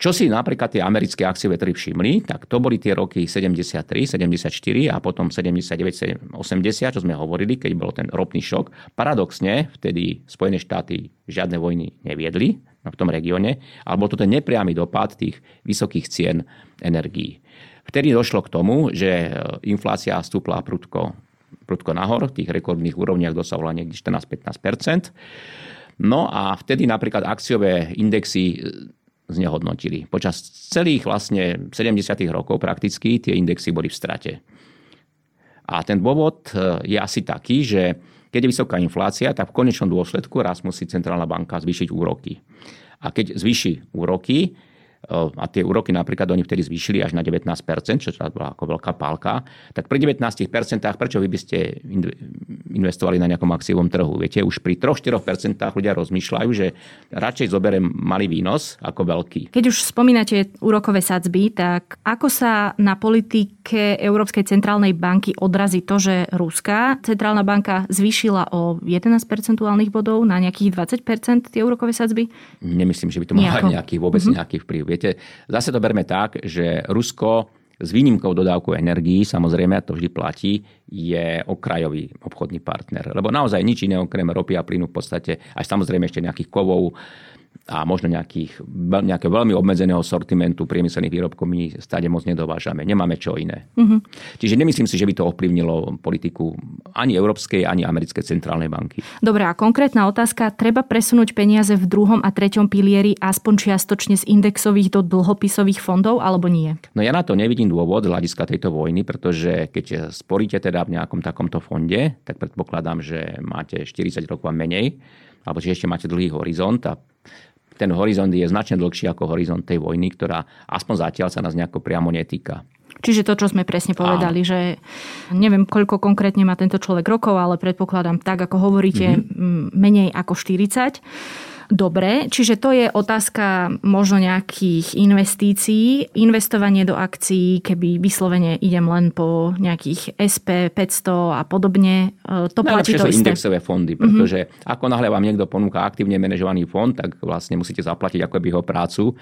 Čo si napríklad tie americké akciové trhy všimli, tak to boli tie roky 73, 74 a potom 79, 80, čo sme hovorili, keď bol ten ropný šok. Paradoxne, vtedy Spojené štáty žiadne vojny neviedli v tom regióne, ale bol to ten nepriamy dopad tých vysokých cien energií. Vtedy došlo k tomu, že e, inflácia stúpla prudko, prudko nahor, v tých rekordných úrovniach dosahovala niekde 14-15 No a vtedy napríklad akciové indexy znehodnotili. Počas celých vlastne 70. rokov prakticky tie indexy boli v strate. A ten dôvod e, je asi taký, že keď je vysoká inflácia, tak v konečnom dôsledku raz musí centrálna banka zvýšiť úroky. A keď zvýši úroky, a tie úroky napríklad oni vtedy zvýšili až na 19%, čo bola ako veľká pálka, tak pri 19%, prečo vy by ste investovali na nejakom akciovom trhu? Viete, už pri 3-4% ľudia rozmýšľajú, že radšej zoberiem malý výnos ako veľký. Keď už spomínate úrokové sadzby, tak ako sa na politike Európskej centrálnej banky odrazí to, že Ruská centrálna banka zvýšila o 11 percentuálnych bodov na nejakých 20% tie úrokové sadzby? Nemyslím, že by to malo nejaký, vôbec mm-hmm. nejaký vplyv. Viete, zase to berme tak, že Rusko s výnimkou dodávku energií, samozrejme, to vždy platí, je okrajový obchodný partner. Lebo naozaj nič iné okrem ropy a plynu v podstate, až samozrejme ešte nejakých kovov, a možno nejakých, nejaké veľmi obmedzeného sortimentu priemyselných výrobkov my stále moc nedovážame. Nemáme čo iné. Mm-hmm. Čiže nemyslím si, že by to ovplyvnilo politiku ani Európskej, ani Americkej centrálnej banky. Dobre, a konkrétna otázka. Treba presunúť peniaze v druhom a treťom pilieri aspoň čiastočne z indexových do dlhopisových fondov, alebo nie? No ja na to nevidím dôvod z hľadiska tejto vojny, pretože keď sporíte teda v nejakom takomto fonde, tak predpokladám, že máte 40 rokov a menej, alebo že ešte máte dlhý horizont a ten horizont je značne dlhší ako horizont tej vojny, ktorá aspoň zatiaľ sa nás nejako priamo netýka. Čiže to, čo sme presne povedali, Áno. že neviem, koľko konkrétne má tento človek rokov, ale predpokladám tak, ako hovoríte, mm-hmm. menej ako 40 dobre. Čiže to je otázka možno nejakých investícií. Investovanie do akcií, keby vyslovene idem len po nejakých SP 500 a podobne, e, to platí to isté. indexové fondy, mhm. pretože mm-hmm. ako náhle vám niekto ponúka aktívne manažovaný fond, tak vlastne musíte zaplatiť ako jeho prácu.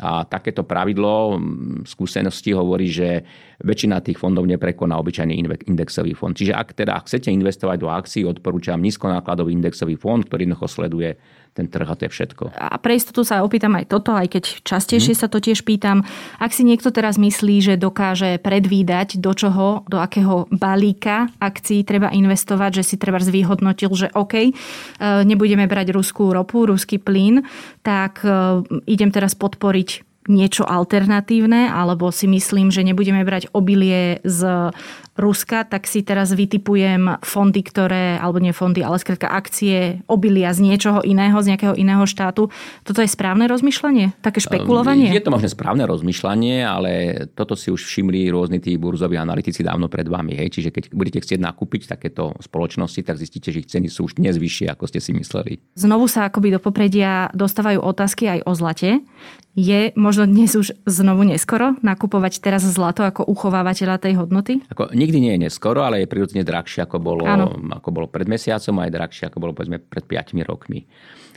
A takéto pravidlo skúsenosti hovorí, že väčšina tých fondov neprekoná obyčajný indexový fond. Čiže ak teda chcete investovať do akcií, odporúčam nízkonákladový indexový fond, ktorý jednoducho sleduje ten trh a to je všetko. A pre istotu sa opýtam aj toto, aj keď častejšie hmm. sa to tiež pýtam. Ak si niekto teraz myslí, že dokáže predvídať, do čoho, do akého balíka akcií treba investovať, že si treba zvýhodnotil, že OK, e, nebudeme brať ruskú ropu, ruský plyn, tak e, idem teraz podporiť niečo alternatívne, alebo si myslím, že nebudeme brať obilie z Ruska, tak si teraz vytipujem fondy, ktoré, alebo nie fondy, ale skrátka akcie obilia z niečoho iného, z nejakého iného štátu. Toto je správne rozmýšľanie? Také špekulovanie? Je to možno správne rozmýšľanie, ale toto si už všimli rôzni tí burzoví analytici dávno pred vami. Hej. Čiže keď budete chcieť nakúpiť takéto spoločnosti, tak zistíte, že ich ceny sú už dnes vyššie, ako ste si mysleli. Znovu sa akoby do popredia dostávajú otázky aj o zlate. Je možno dnes už znovu neskoro nakupovať teraz zlato ako uchovávateľa tej hodnoty? Ako, nikdy nie je neskoro, ale je prirodzene drahšie, ako bolo, ako bolo pred mesiacom a aj drahšie, ako bolo povedzme pred 5 rokmi.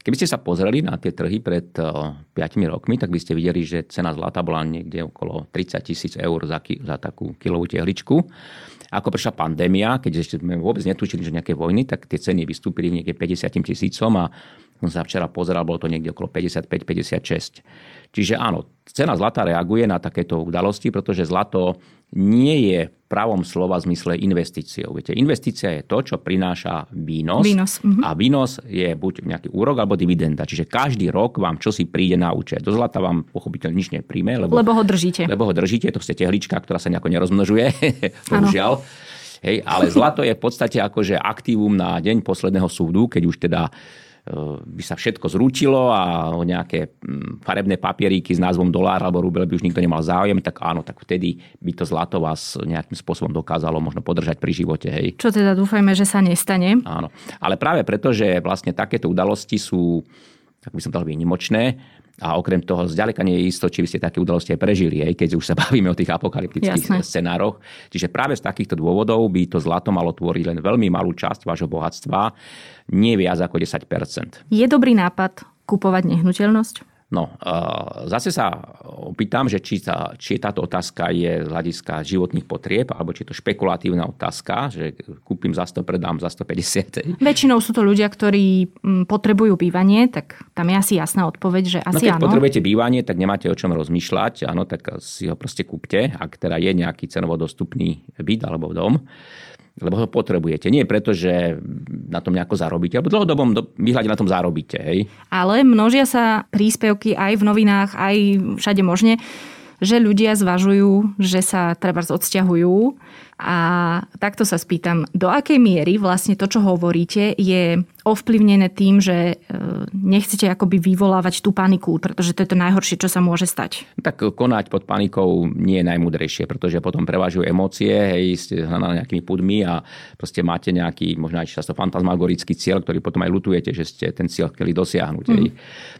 Keby ste sa pozreli na tie trhy pred 5 rokmi, tak by ste videli, že cena zlata bola niekde okolo 30 tisíc eur za, za takú kilovú tehličku. Ako prišla pandémia, keď ešte sme vôbec netučili, že nejaké vojny, tak tie ceny vystúpili niekde 50 tisícom a som sa včera pozeral, bolo to niekde okolo 55-56. Čiže áno, cena zlata reaguje na takéto udalosti, pretože zlato nie je pravom slova zmysle investíciou. Viete, investícia je to, čo prináša výnos. výnos. Mhm. A výnos je buď nejaký úrok alebo dividenda. Čiže každý rok vám čosi príde na účet. Do zlata vám pochopiteľne nič nepríjme. Lebo, lebo ho držíte. Lebo ho držíte, to ste tehlička, ktorá sa nejako nerozmnožuje. Bohužiaľ. Hej, ale zlato je v podstate akože aktívum na deň posledného súdu, keď už teda by sa všetko zrúčilo a o nejaké mm, farebné papieríky s názvom dolár alebo rubel by už nikto nemal záujem, tak áno, tak vtedy by to zlato vás nejakým spôsobom dokázalo možno podržať pri živote. Hej. Čo teda dúfajme, že sa nestane. Áno, ale práve preto, že vlastne takéto udalosti sú tak by som to výnimočné, a okrem toho, zďaleka nie je isto, či by ste také udalosti aj prežili, aj keď už sa bavíme o tých apokalyptických Jasne. scenároch. Čiže práve z takýchto dôvodov by to zlato malo tvoriť len veľmi malú časť vášho bohatstva, nie viac ako 10 Je dobrý nápad kupovať nehnuteľnosť? No, zase sa opýtam, že či, tá, či táto otázka je z hľadiska životných potrieb, alebo či je to špekulatívna otázka, že kúpim za 100, predám za 150. Väčšinou sú to ľudia, ktorí mm, potrebujú bývanie, tak tam je asi jasná odpoveď, že asi no, keď áno. potrebujete bývanie, tak nemáte o čom rozmýšľať, áno, tak si ho proste kúpte, ak teda je nejaký cenovo dostupný byt alebo dom lebo ho potrebujete. Nie preto, že na tom nejako zarobíte, alebo dlhodobom výhľade na tom zarobíte. Hej. Ale množia sa príspevky aj v novinách, aj všade možne, že ľudia zvažujú, že sa treba odsťahujú a takto sa spýtam, do akej miery vlastne to, čo hovoríte, je ovplyvnené tým, že e, nechcete akoby vyvolávať tú paniku, pretože to je to najhoršie, čo sa môže stať. Tak konať pod panikou nie je najmudrejšie, pretože potom prevažujú emócie, hej, ste hľadaní nejakými pudmi a proste máte nejaký, možno aj často fantasmagorický cieľ, ktorý potom aj lutujete, že ste ten cieľ chceli dosiahnuť. Mm. Hej.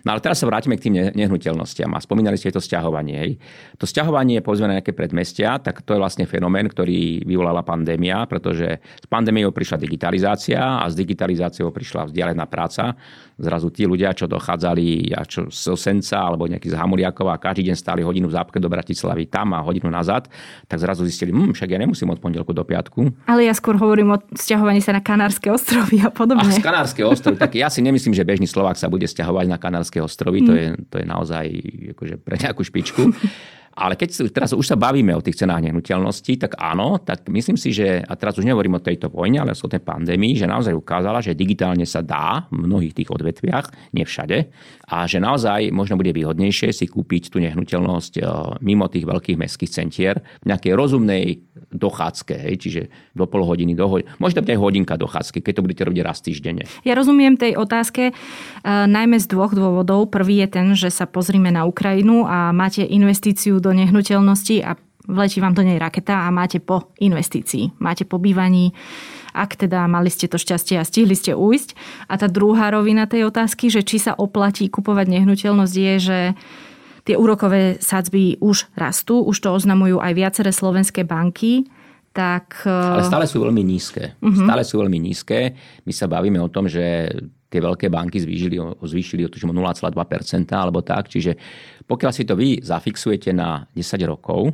No ale teraz sa vrátime k tým nehnuteľnostiam a spomínali ste to sťahovanie. Hej. To sťahovanie, povedzme na nejaké predmestia, tak to je vlastne fenomén, ktorý vyvolala pandémia, pretože s pandémiou prišla digitalizácia a s digitalizáciou prišla vzdialená práca. Zrazu tí ľudia, čo dochádzali ja čo z Senca alebo nejaký z Hamuliakov a každý deň stáli hodinu v zápke do Bratislavy tam a hodinu nazad, tak zrazu zistili, hm, však ja nemusím od pondelku do piatku. Ale ja skôr hovorím o sťahovaní sa na Kanárske ostrovy a podobne. A z Kanárske ostrovy, tak ja si nemyslím, že bežný Slovák sa bude stiahovať na Kanárske ostrovy, to, hm. je, to je naozaj akože pre nejakú špičku. Ale keď teraz už sa bavíme o tých cenách nehnuteľností, tak áno, tak myslím si, že, a teraz už nehovorím o tejto vojne, ale o tej pandémii, že naozaj ukázala, že digitálne sa dá v mnohých tých odvetviach, nie všade, a že naozaj možno bude výhodnejšie si kúpiť tú nehnuteľnosť e, mimo tých veľkých mestských centier v nejakej rozumnej dochádzke, hej, čiže do pol hodiny, do hodiny, možno aj hodinka dochádzky, keď to budete robiť raz týždenne. Ja rozumiem tej otázke, e, najmä z dvoch dôvodov. Prvý je ten, že sa pozrime na Ukrajinu a máte investíciu do nehnuteľnosti a vletí vám do nej raketa a máte po investícii, máte po bývaní, ak teda mali ste to šťastie a stihli ste ujsť. A tá druhá rovina tej otázky, že či sa oplatí kupovať nehnuteľnosť je, že tie úrokové sadzby už rastú, už to oznamujú aj viaceré slovenské banky. Tak... Ale stále sú veľmi nízke. Uh-huh. Stále sú veľmi nízke. My sa bavíme o tom, že tie veľké banky zvýšili, zvýšili o 0,2% alebo tak. Čiže pokiaľ si to vy zafixujete na 10 rokov,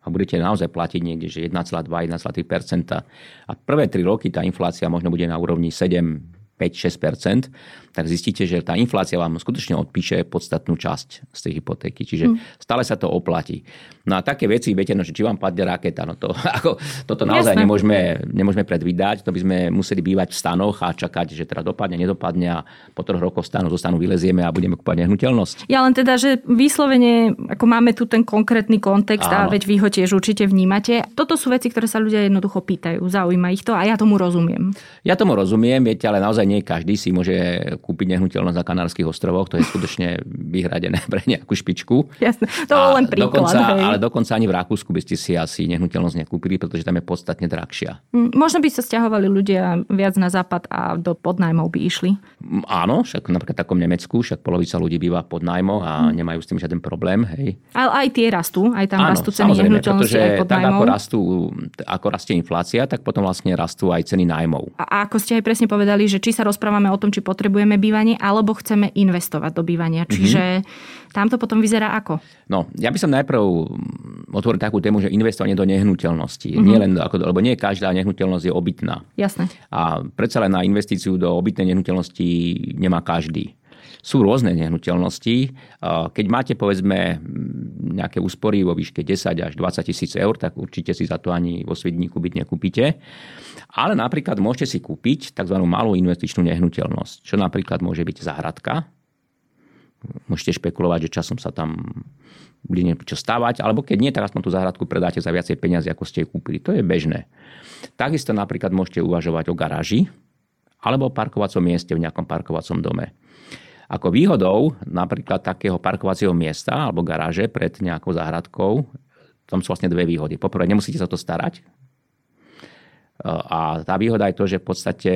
a budete naozaj platiť niekde, že 1,2-1,3%. A prvé 3 roky tá inflácia možno bude na úrovni 7, 5-6%, tak zistíte, že tá inflácia vám skutočne odpíše podstatnú časť z tej hypotéky. Čiže hmm. stále sa to oplatí. No a také veci, viete, no, že či vám padne raketa, no to, ako, toto naozaj nemôžeme, nemôžeme predvídať. To by sme museli bývať v stanoch a čakať, že teda dopadne, nedopadne a po troch rokoch stanu, zo stanu vylezieme a budeme kúpať nehnuteľnosť. Ja len teda, že vyslovene, ako máme tu ten konkrétny kontext Áno. a veď vy ho tiež určite vnímate. Toto sú veci, ktoré sa ľudia jednoducho pýtajú. Zaujíma ich to a ja tomu rozumiem. Ja tomu rozumiem, viete, ale naozaj nie každý si môže kúpiť nehnuteľnosť na Kanárskych ostrovoch. To je skutočne vyhradené pre nejakú špičku. Jasne, to bol len príklad. Dokonca, ale dokonca ani v Rakúsku by ste si asi nehnuteľnosť nekúpili, pretože tam je podstatne drahšia. Mm, možno by sa stiahovali ľudia viac na západ a do podnajmov by išli. Mm, áno, však napríklad takom Nemecku, však polovica ľudí býva pod nájmoch a hmm. nemajú s tým žiaden problém. Hej. Ale aj tie rastú, aj tam Áno, rastú ceny nehnuteľnosti aj pod tak ako, rastú, ako rastie inflácia, tak potom vlastne rastú aj ceny nájmov. A, a ako ste aj presne povedali, že či sa rozprávame o tom, či potrebujeme bývanie, alebo chceme investovať do bývania. Mhm. Čiže mm-hmm. tam to potom vyzerá ako? No, ja by som najprv otvoril takú tému, že investovanie do nehnuteľnosti. Mm-hmm. Nie len ako, lebo nie každá nehnuteľnosť je obytná. Jasné. A predsa len na investíciu do obytnej nehnuteľnosti nemá každý sú rôzne nehnuteľnosti. Keď máte povedzme nejaké úspory vo výške 10 až 20 tisíc eur, tak určite si za to ani vo Svidníku byť nekúpite. Ale napríklad môžete si kúpiť tzv. malú investičnú nehnuteľnosť, čo napríklad môže byť zahradka. Môžete špekulovať, že časom sa tam bude niečo stávať, alebo keď nie, tak aspoň tú záhradku predáte za viacej peniazy, ako ste ju kúpili. To je bežné. Takisto napríklad môžete uvažovať o garáži alebo o parkovacom mieste v nejakom parkovacom dome. Ako výhodou napríklad takého parkovacieho miesta alebo garáže pred nejakou záhradkou, tam sú vlastne dve výhody. Poprvé, nemusíte sa to starať. A tá výhoda je to, že v podstate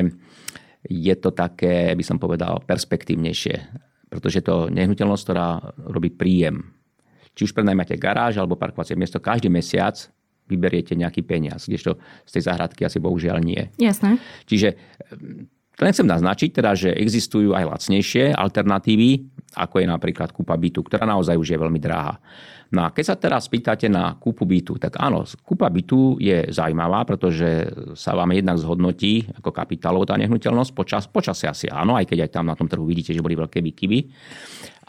je to také, by som povedal, perspektívnejšie. Pretože to nehnuteľnosť, ktorá robí príjem. Či už prenajmáte garáž alebo parkovacie miesto, každý mesiac vyberiete nejaký peniaz, kdežto z tej záhradky asi bohužiaľ nie. Jasné. Čiže to nechcem naznačiť, teda, že existujú aj lacnejšie alternatívy, ako je napríklad kúpa bytu, ktorá naozaj už je veľmi drahá. No a keď sa teraz pýtate na kúpu bytu, tak áno, kúpa bytu je zaujímavá, pretože sa vám jednak zhodnotí ako kapitálová tá nehnuteľnosť. Počas, počasie asi áno, aj keď aj tam na tom trhu vidíte, že boli veľké výkyvy.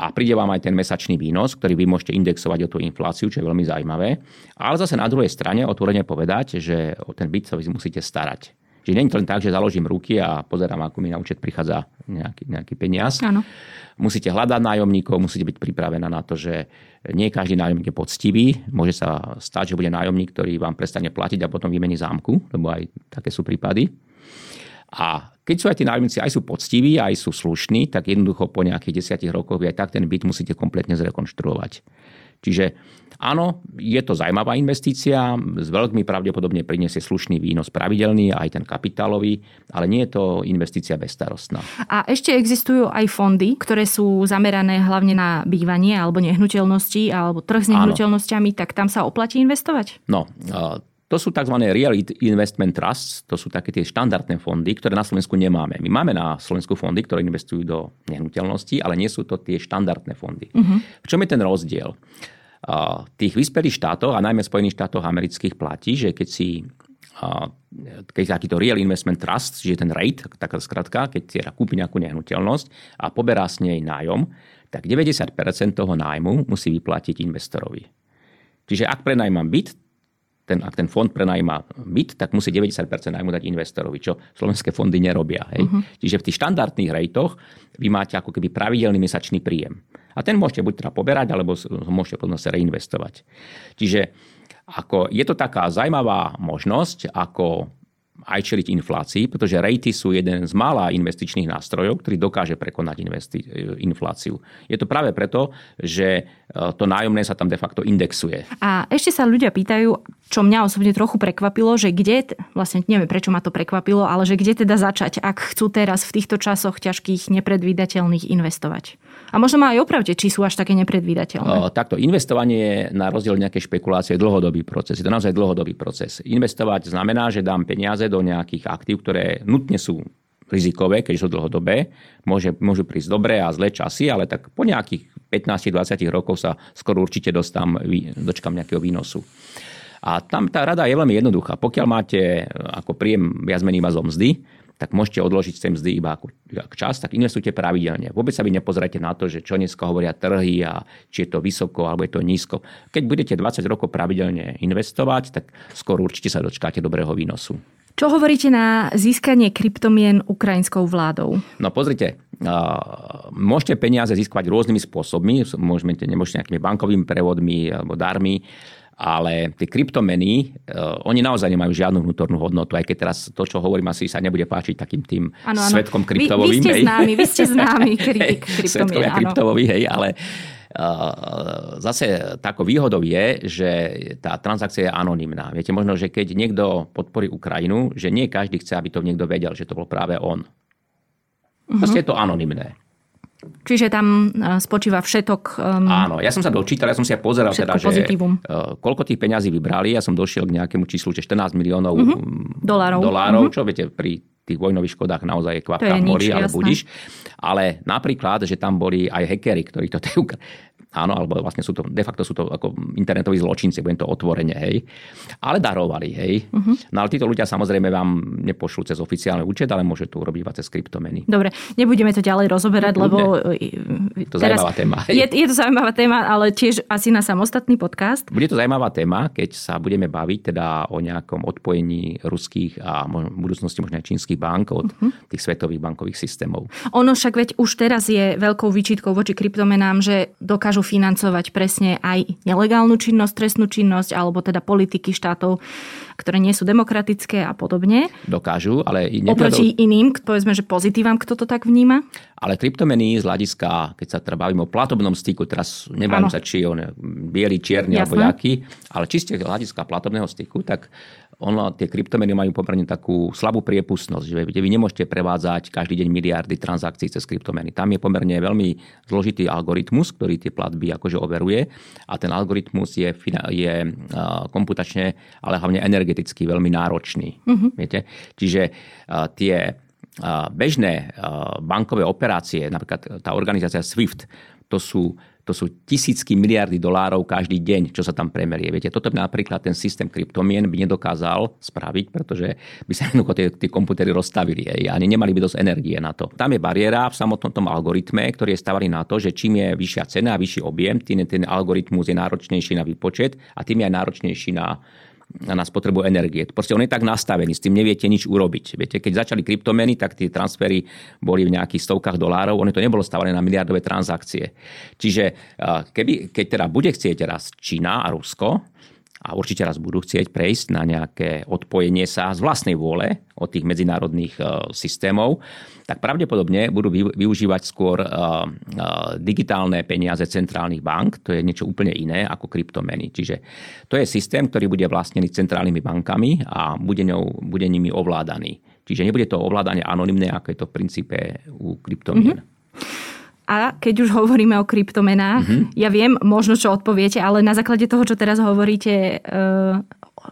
A príde vám aj ten mesačný výnos, ktorý vy môžete indexovať o tú infláciu, čo je veľmi zaujímavé. Ale zase na druhej strane otvorene povedať, že o ten byt sa vy musíte starať. Čiže nie je to len tak, že založím ruky a pozerám, ako mi na účet prichádza nejaký, nejaký peniaz. Áno. Musíte hľadať nájomníkov, musíte byť pripravená na to, že nie každý nájomník je poctivý. Môže sa stať, že bude nájomník, ktorý vám prestane platiť a potom vymení zámku, lebo aj také sú prípady. A keď sú aj tí nájomníci aj sú poctiví, aj sú slušní, tak jednoducho po nejakých desiatich rokoch aj tak ten byt musíte kompletne zrekonštruovať. Čiže áno, je to zaujímavá investícia, s veľkými pravdepodobne priniesie slušný výnos pravidelný, aj ten kapitálový, ale nie je to investícia bezstarostná. A ešte existujú aj fondy, ktoré sú zamerané hlavne na bývanie alebo nehnuteľnosti alebo trh s nehnuteľnosťami, áno. tak tam sa oplatí investovať? No, to sú tzv. Real Investment Trusts, to sú také tie štandardné fondy, ktoré na Slovensku nemáme. My máme na Slovensku fondy, ktoré investujú do nehnuteľností, ale nie sú to tie štandardné fondy. Uh-huh. V čom je ten rozdiel? V tých vyspelých štátoch, a najmä Spojených štátoch amerických platí, že keď si keď takýto Real Investment Trust, čiže ten rate, taká skratka, keď si kúpi nejakú nehnuteľnosť a poberá s nej nájom, tak 90% toho nájmu musí vyplatiť investorovi. Čiže ak prenajmám byt, ten, ak ten fond prenajíma byt, tak musí 90% najmu dať investorovi, čo slovenské fondy nerobia. Hej. Uh-huh. Čiže v tých štandardných rejtoch vy máte ako keby pravidelný mesačný príjem. A ten môžete buď teda poberať, alebo ho môžete potom sa reinvestovať. Čiže ako, je to taká zaujímavá možnosť, ako aj čeliť inflácii, pretože rejty sú jeden z mála investičných nástrojov, ktorý dokáže prekonať investi- infláciu. Je to práve preto, že e, to nájomné sa tam de facto indexuje. A ešte sa ľudia pýtajú, čo mňa osobne trochu prekvapilo, že kde, vlastne neviem prečo ma to prekvapilo, ale že kde teda začať, ak chcú teraz v týchto časoch ťažkých, nepredvídateľných investovať. A možno ma aj opravte, či sú až také nepredvídateľné. O, takto, investovanie na rozdiel nejaké špekulácie je dlhodobý proces. Je to naozaj dlhodobý proces. Investovať znamená, že dám peniaze do nejakých aktív, ktoré nutne sú rizikové, keď sú dlhodobé. Môže, môžu prísť dobré a zlé časy, ale tak po nejakých 15-20 rokov sa skoro určite dostám, dočkam nejakého výnosu. A tam tá rada je veľmi jednoduchá. Pokiaľ máte ako príjem viac menej iba zo mzdy, tak môžete odložiť z tej mzdy iba ako čas, tak investujte pravidelne. Vôbec sa vy nepozerajte na to, že čo dneska hovoria trhy a či je to vysoko alebo je to nízko. Keď budete 20 rokov pravidelne investovať, tak skôr určite sa dočkáte dobrého výnosu. Čo hovoríte na získanie kryptomien ukrajinskou vládou? No pozrite, uh, môžete peniaze získať rôznymi spôsobmi, môžete, nemôžete nejakými bankovými prevodmi alebo darmi, ale tie kryptomeny, uh, oni naozaj nemajú žiadnu vnútornú hodnotu, aj keď teraz to, čo hovorím, asi sa nebude páčiť takým tým ano, ano. svetkom kryptovovým. Vy, vy ste hej. známi, vy ste známi kritik kryptomien. kryptovový, hej, ale zase takou výhodou je, že tá transakcia je anonimná. Viete, možno, že keď niekto podporí Ukrajinu, že nie každý chce, aby to niekto vedel, že to bol práve on. Uh-huh. Proste je to anonimné. Čiže tam e, spočíva všetok... Um, Áno, ja som sa dočítal, ja som si aj pozeral, teda, že uh, koľko tých peňazí vybrali. Ja som došiel k nejakému číslu, že 14 miliónov uh-huh. dolárov, dolárov uh-huh. čo viete, pri tých vojnových škodách naozaj je kvapka mori, ale budíš. Ale napríklad, že tam boli aj hackery, ktorí to Áno, alebo vlastne sú to, de facto sú to ako internetoví zločinci, budem to otvorene, hej. Ale darovali, hej. Uh-huh. No ale títo ľudia samozrejme vám nepošlú cez oficiálny účet, ale môže to urobiť cez kryptomeny. Dobre, nebudeme to ďalej rozoberať, lebo... Je to teraz zaujímavá téma. Hej. Je, je to zaujímavá téma, ale tiež asi na samostatný podcast. Bude to zaujímavá téma, keď sa budeme baviť teda o nejakom odpojení ruských a v budúcnosti možno aj čínskych bank od uh-huh. tých svetových bankových systémov. Ono však veď už teraz je veľkou výčitkou voči kryptomenám, že dokážu financovať presne aj nelegálnu činnosť, trestnú činnosť alebo teda politiky štátov, ktoré nie sú demokratické a podobne. Dokážu, ale... Oproti iným, povedzme, že pozitívam, kto to tak vníma? Ale kryptomeny z hľadiska, keď sa teda bavíme o platobnom styku, teraz nebavím sa, či on biely, čierny alebo jaký, ale čiste z hľadiska platobného styku, tak ono, tie kryptomeny majú pomerne takú slabú priepustnosť, že vy nemôžete prevádzať každý deň miliardy transakcií cez kryptomeny. Tam je pomerne veľmi zložitý algoritmus, ktorý tie platby akože overuje a ten algoritmus je, je komputačne, ale hlavne energeticky veľmi náročný. Uh-huh. Viete? Čiže tie bežné bankové operácie, napríklad tá organizácia SWIFT, to sú to sú tisícky miliardy dolárov každý deň, čo sa tam premerie. Viete, toto by napríklad ten systém kryptomien by nedokázal spraviť, pretože by sa jednoducho tie, tie komputery rozstavili aj, ani nemali by dosť energie na to. Tam je bariéra v samotnom tom algoritme, ktorý je stavaný na to, že čím je vyššia cena a vyšší objem, tým ten algoritmus je náročnejší na výpočet a tým je aj náročnejší na na spotrebu energie. Proste on je tak nastavený, s tým neviete nič urobiť. Viete, keď začali kryptomeny, tak tie transfery boli v nejakých stovkách dolárov, ono to nebolo stavané na miliardové transakcie. Čiže keby, keď teda bude chcieť raz Čína a Rusko, a určite raz budú chcieť prejsť na nejaké odpojenie sa z vlastnej vôle od tých medzinárodných e, systémov, tak pravdepodobne budú využívať skôr e, e, digitálne peniaze centrálnych bank. To je niečo úplne iné ako kryptomeny. Čiže to je systém, ktorý bude vlastnený centrálnymi bankami a bude, ňou, bude nimi ovládaný. Čiže nebude to ovládanie anonimné, ako je to v princípe u kryptomien. Mm-hmm. A keď už hovoríme o kryptomenách, mm-hmm. ja viem možno, čo odpoviete, ale na základe toho, čo teraz hovoríte, e,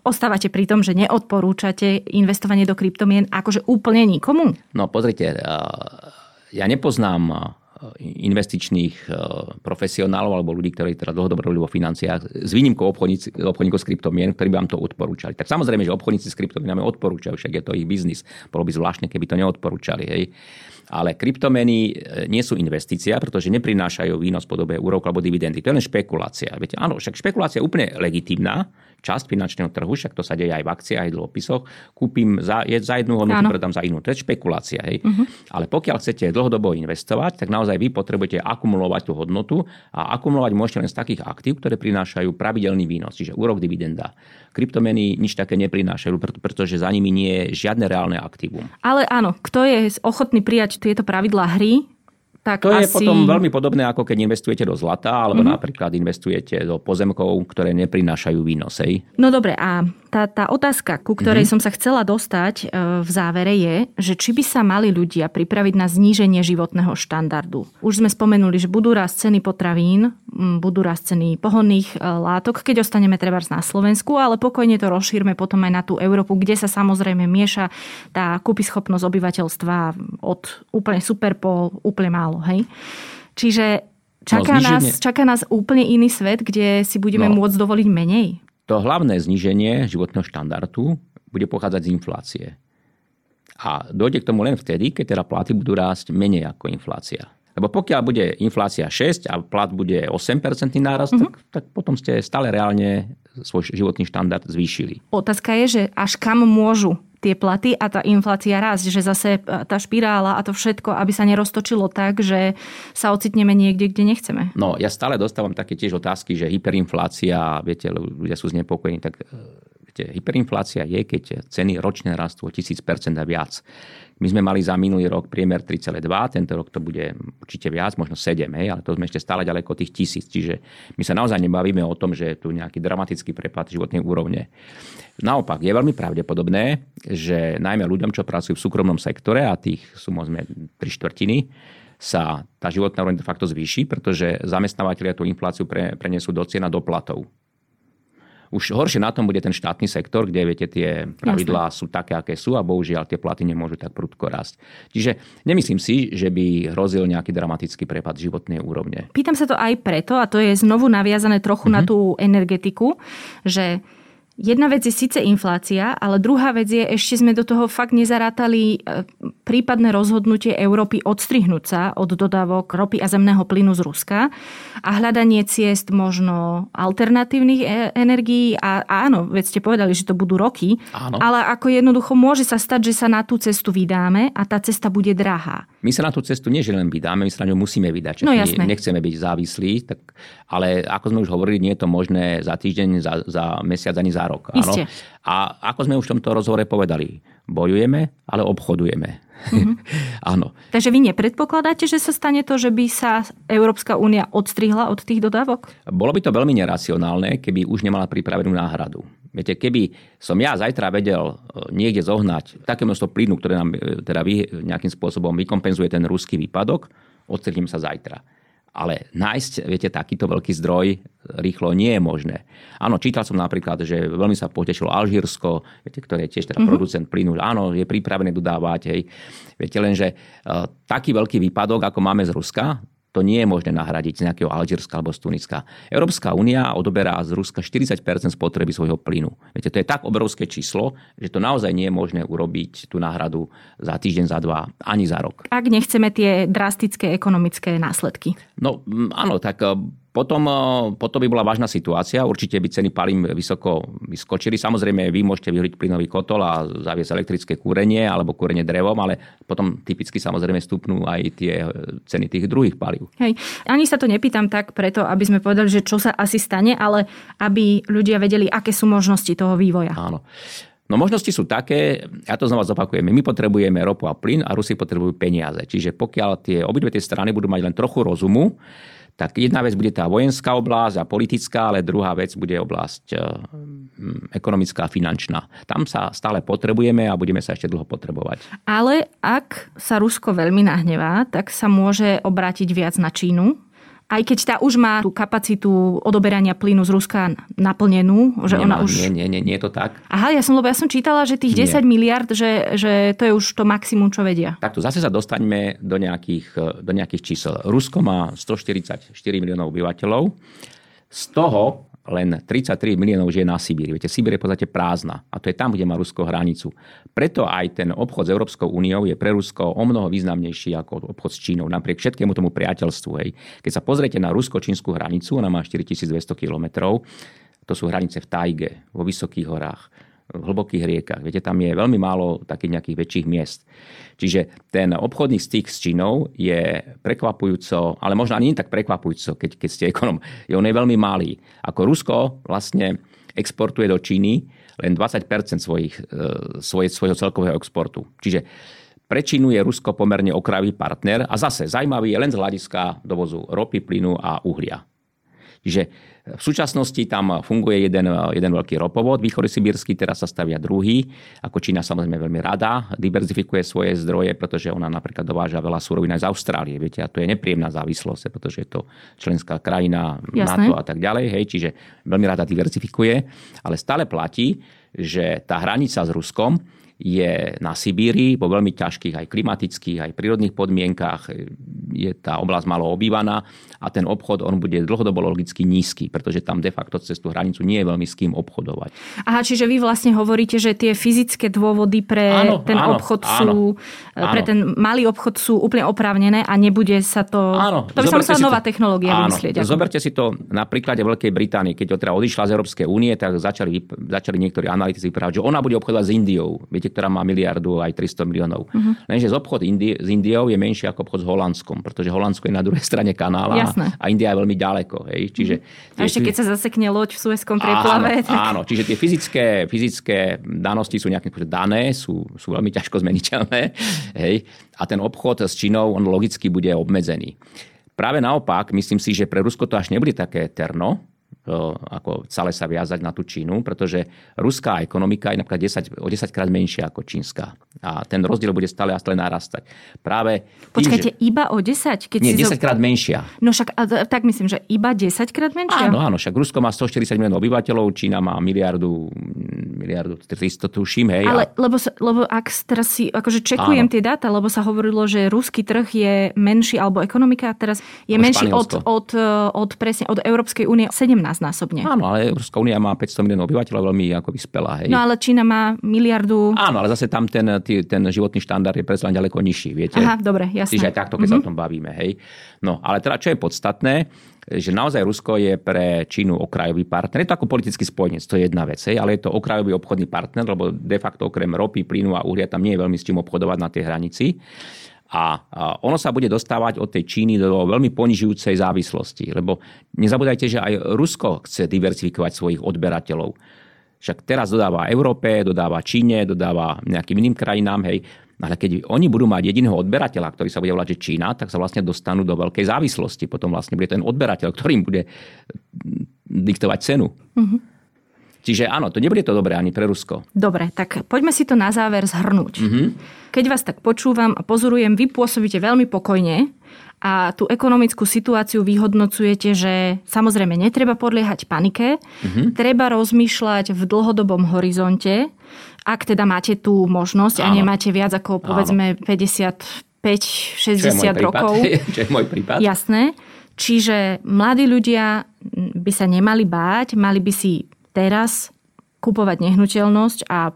ostávate pri tom, že neodporúčate investovanie do kryptomien akože úplne nikomu? No pozrite, e, ja nepoznám e, investičných profesionálov alebo ľudí, ktorí teda dlhodobo robili vo financiách, s výnimkou obchodníkov s kryptomien, ktorí by vám to odporúčali. Tak samozrejme, že obchodníci s kryptomienami odporúčajú, však je to ich biznis. Bolo by zvláštne, keby to neodporúčali. Hej. Ale kryptomeny e, nie sú investícia, pretože neprinášajú výnos v podobe úrok alebo dividendy. To je len špekulácia. Viete, áno, však špekulácia je úplne legitimná, časť finančného trhu, však to sa deje aj v akciách, aj v dlhopisoch. Kúpim za, je, za jednu hodnotu, predám za inú. To je špekulácia. Hej? Uh-huh. Ale pokiaľ chcete dlhodobo investovať, tak naozaj vy potrebujete akumulovať tú hodnotu a akumulovať môžete len z takých aktív, ktoré prinášajú pravidelný výnos, čiže úrok dividenda. Kryptomeny nič také neprinášajú, pretože za nimi nie je žiadne reálne aktívum. Ale áno, kto je ochotný prijať tieto pravidlá hry, tak to asi... je potom veľmi podobné, ako keď investujete do zlata, alebo mm-hmm. napríklad investujete do pozemkov, ktoré neprinášajú výnosej. No dobre, a tá, tá otázka, ku ktorej mm-hmm. som sa chcela dostať e, v závere je, že či by sa mali ľudia pripraviť na zníženie životného štandardu. Už sme spomenuli, že budú rásť ceny potravín, budú rásť ceny pohonných e, látok, keď ostaneme treba na Slovensku, ale pokojne to rozšírme potom aj na tú Európu, kde sa samozrejme mieša tá kúpyschopnosť obyvateľstva od úplne super po úplne málo. Hej? Čiže čaká, no, nás, čaká nás úplne iný svet, kde si budeme no. môcť dovoliť menej? To hlavné zníženie životného štandardu bude pochádzať z inflácie. A dojde k tomu len vtedy, keď teda platy budú rásť menej ako inflácia. Lebo pokiaľ bude inflácia 6 a plat bude 8% nárast, uh-huh. tak, tak potom ste stále reálne svoj životný štandard zvýšili. Otázka je, že až kam môžu tie platy a tá inflácia rásť, že zase e, tá špirála a to všetko, aby sa neroztočilo tak, že sa ocitneme niekde, kde nechceme. No, ja stále dostávam také tiež otázky, že hyperinflácia, viete, ľudia sú znepokojení, tak e, viete, hyperinflácia je, keď ceny ročne rastú o 1000% a viac. My sme mali za minulý rok priemer 3,2, tento rok to bude určite viac, možno 7, hej, ale to sme ešte stále ďaleko tých tisíc. Čiže my sa naozaj nebavíme o tom, že je tu nejaký dramatický prepad životnej úrovne. Naopak, je veľmi pravdepodobné, že najmä ľuďom, čo pracujú v súkromnom sektore, a tých sú možno 3 štvrtiny, sa tá životná úroveň de facto zvýši, pretože zamestnávateľia tú infláciu pre, prenesú do cien a do platov. Už horšie na tom bude ten štátny sektor, kde viete, tie pravidlá Jasne. sú také, aké sú a bohužiaľ tie platy nemôžu tak prudko rásť. Čiže nemyslím si, že by hrozil nejaký dramatický prepad životnej úrovne. Pýtam sa to aj preto, a to je znovu naviazané trochu mm-hmm. na mhm. tú energetiku, že Jedna vec je síce inflácia, ale druhá vec je, ešte sme do toho fakt nezarátali e, prípadné rozhodnutie Európy odstrihnúť sa od dodávok ropy a zemného plynu z Ruska a hľadanie ciest možno alternatívnych e, energií. A áno, veď ste povedali, že to budú roky, áno. ale ako jednoducho môže sa stať, že sa na tú cestu vydáme a tá cesta bude drahá. My sa na tú cestu nie že len vydáme, my sa na ňu musíme vydať. No, jasné. Nechceme byť závislí, tak, ale ako sme už hovorili, nie je to možné za týždeň, za, za mesiac ani za za rok. Áno. A ako sme už v tomto rozhovore povedali, bojujeme, ale obchodujeme. Mm-hmm. áno. Takže vy nepredpokladáte, že sa stane to, že by sa Európska únia odstrihla od tých dodávok? Bolo by to veľmi neracionálne, keby už nemala pripravenú náhradu. Viete, keby som ja zajtra vedel e, niekde zohnať také množstvo plynu, ktoré nám e, teda vy, nejakým spôsobom vykompenzuje ten ruský výpadok, odstrihnem sa zajtra ale nájsť, viete, takýto veľký zdroj rýchlo nie je možné. Áno, čítal som napríklad, že veľmi sa potešilo Alžírsko, viete, ktoré je tiež teda uh-huh. producent plynu. Áno, je pripravené dodávať. Hej. Viete len, že uh, taký veľký výpadok, ako máme z Ruska, to nie je možné nahradiť z nejakého Alžírska alebo z Tuniska. Európska únia odoberá z Ruska 40% spotreby svojho plynu. Viete, to je tak obrovské číslo, že to naozaj nie je možné urobiť tú náhradu za týždeň, za dva, ani za rok. Ak nechceme tie drastické ekonomické následky. No áno, tak potom, eh, potom by bola vážna situácia, určite by ceny palím vysoko vyskočili. Samozrejme, vy môžete vyhoriť plynový kotol a zaviesť elektrické kúrenie alebo kúrenie drevom, ale potom typicky samozrejme stupnú aj tie eh, ceny tých druhých palív. Hej. Ani sa to nepýtam tak preto, aby sme povedali, že čo sa asi stane, ale aby ľudia vedeli, aké sú možnosti toho vývoja. Áno. No možnosti sú také, ja to znova zopakujeme, my potrebujeme ropu a plyn a Rusi potrebujú peniaze. Čiže pokiaľ tie obidve tie strany budú mať len trochu rozumu, tak jedna vec bude tá vojenská oblasť a politická, ale druhá vec bude oblasť eh, hm, ekonomická a finančná. Tam sa stále potrebujeme a budeme sa ešte dlho potrebovať. Ale ak sa Rusko veľmi nahnevá, tak sa môže obrátiť viac na Čínu aj keď tá už má tú kapacitu odoberania plynu z Ruska naplnenú, že Nemá, ona už... Nie, nie, nie, nie je to tak. Aha, ja som, lebo ja som čítala, že tých nie. 10 miliard, že, že to je už to maximum, čo vedia. Takto zase sa dostaňme do nejakých, do nejakých čísel. Rusko má 144 miliónov obyvateľov. Z toho len 33 miliónov žije na Sibíri. Viete, Sibír je v podstate prázdna a to je tam, kde má Rusko hranicu. Preto aj ten obchod s Európskou úniou je pre Rusko o mnoho významnejší ako obchod s Čínou, napriek všetkému tomu priateľstvu. Hej. Keď sa pozriete na rusko-čínsku hranicu, ona má 4200 kilometrov, to sú hranice v Tajge, vo Vysokých horách v hlbokých riekach. Viete, tam je veľmi málo takých nejakých väčších miest. Čiže ten obchodný styk s Čínou je prekvapujúco, ale možno ani nie tak prekvapujúco, keď, keď ste ekonom, je on je veľmi malý. Ako Rusko vlastne exportuje do Číny len 20 svojich, e, svoje, svojho celkového exportu. Čiže pre Čínu je Rusko pomerne okrajový partner a zase zaujímavý je len z hľadiska dovozu ropy, plynu a uhlia. Čiže v súčasnosti tam funguje jeden, jeden veľký ropovod východosibírsky, teraz sa stavia druhý. Ako Čína samozrejme veľmi rada, diverzifikuje svoje zdroje, pretože ona napríklad dováža veľa surovín aj z Austrálie. Viete, a to je nepríjemná závislosť, pretože je to členská krajina Jasné. NATO a tak ďalej. Hej, čiže veľmi rada diverzifikuje, ale stále platí, že tá hranica s Ruskom je na Sibírii vo veľmi ťažkých aj klimatických, aj prírodných podmienkách. Je tá oblasť malo obývaná a ten obchod on bude dlhodobo logicky nízky, pretože tam de facto cez tú hranicu nie je veľmi s kým obchodovať. Aha, čiže vy vlastne hovoríte, že tie fyzické dôvody pre áno, ten áno, obchod áno, sú, áno. pre ten malý obchod sú úplne oprávnené a nebude sa to... Áno, to by sa musela nová to, technológia áno, vymyslieť. Ako. Zoberte si to na príklade Veľkej Británie, keď teda odišla z Európskej únie, tak začali, začali niektorí analytici vyprávať, že ona bude obchodovať s Indiou. Viete, ktorá má miliardu aj 300 miliónov. Uh-huh. Lenže z obchod Indi- s Indiou je menší ako obchod s Holandskom, pretože Holandsko je na druhej strane kanála Jasné. a India je veľmi ďaleko. Hej. Čiže uh-huh. A ešte keď sa zasekne loď v Suezkom prieplave. Áno, tak... áno, čiže tie fyzické, fyzické danosti sú nejakým spôsobom dané, sú, sú veľmi ťažko zmeniteľné. Hej. A ten obchod s Čínou, on logicky bude obmedzený. Práve naopak, myslím si, že pre Rusko to až nebude také terno, ako celé sa viazať na tú Čínu, pretože ruská ekonomika je napríklad 10, o 10 krát menšia ako čínska. A ten rozdiel bude stále a stále narastať. Práve tým, Počkajte, že... iba o 10? Keď Nie, 10 krát menšia. No však, tak myslím, že iba 10 krát menšia? Áno, áno, však Rusko má 140 miliónov obyvateľov, Čína má miliardu, miliardu 300, tuším, hej. Ale, a... lebo, sa, lebo ak teraz si, akože čekujem áno. tie dáta, lebo sa hovorilo, že ruský trh je menší, alebo ekonomika teraz je no, menší od, od, od, presne, od Európskej únie 17 násobne. Áno, ale Európska únia má 500 miliónov obyvateľov, veľmi ako vyspelá. Hej. No ale Čína má miliardu. Áno, ale zase tam ten, ten životný štandard je predsa ďaleko nižší, viete. Aha, dobre, jasné. Čiže aj takto, keď mm-hmm. sa o mhm. tom bavíme. Hej. No, ale teda, čo je podstatné, že naozaj Rusko je pre Čínu okrajový partner. Je to ako politický spojenec, to je jedna vec, hej, ale je to okrajový obchodný partner, lebo de facto okrem ropy, plynu a uhlia tam nie je veľmi s čím obchodovať na tej hranici a ono sa bude dostávať od tej Číny do veľmi ponižujúcej závislosti. Lebo nezabúdajte, že aj Rusko chce diversifikovať svojich odberateľov. Však teraz dodáva Európe, dodáva Číne, dodáva nejakým iným krajinám, hej. Ale keď oni budú mať jediného odberateľa, ktorý sa bude volať že Čína, tak sa vlastne dostanú do veľkej závislosti. Potom vlastne bude ten odberateľ, ktorým bude diktovať cenu. Mm-hmm. Čiže áno, to nebude to dobré ani pre Rusko. Dobre, tak poďme si to na záver zhrnúť. Mm-hmm. Keď vás tak počúvam a pozorujem, vy pôsobíte veľmi pokojne a tú ekonomickú situáciu vyhodnocujete, že samozrejme netreba podliehať panike, mm-hmm. treba rozmýšľať v dlhodobom horizonte, ak teda máte tú možnosť áno. a nemáte viac ako povedzme áno. 55, 60 rokov. Čo je môj prípad. Jasné. Čiže mladí ľudia by sa nemali báť, mali by si teraz kupovať nehnuteľnosť a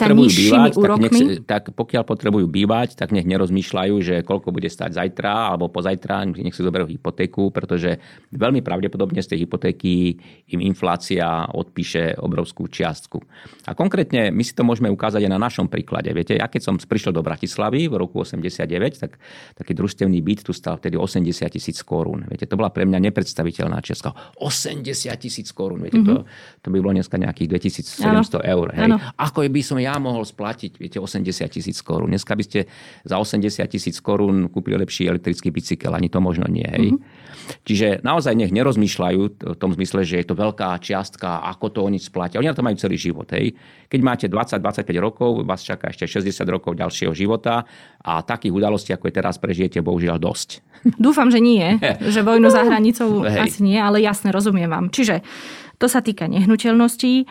sa nižšími bývať? Tak, nech, tak pokiaľ potrebujú bývať, tak nech nerozmýšľajú, že koľko bude stať zajtra alebo pozajtra, nech si zoberú hypotéku, pretože veľmi pravdepodobne z tej hypotéky im inflácia odpíše obrovskú čiastku. A konkrétne my si to môžeme ukázať aj na našom príklade. Viete, ja keď som prišiel do Bratislavy v roku 89, tak taký družstevný byt tu stal vtedy 80 tisíc korún. Viete, to bola pre mňa nepredstaviteľná čiastka. 80 tisíc korún. Viete, mm-hmm. to, to by bolo dneska nejakých 2700 ano. eur. Hej. Ano ako by som ja mohol splatiť, viete, 80 tisíc korún. Dneska by ste za 80 tisíc korún kúpili lepší elektrický bicykel, ani to možno nie. Hej. Mm-hmm. Čiže naozaj nech nerozmýšľajú v tom zmysle, že je to veľká čiastka, ako to oni splatia. Oni na to majú celý život. Hej. Keď máte 20-25 rokov, vás čaká ešte 60 rokov ďalšieho života a takých udalostí, ako je teraz, prežijete bohužiaľ dosť. Dúfam, že nie. že vojnu za hranicou Hej. asi nie, ale jasne, rozumiem vám. Čiže to sa týka nehnuteľností.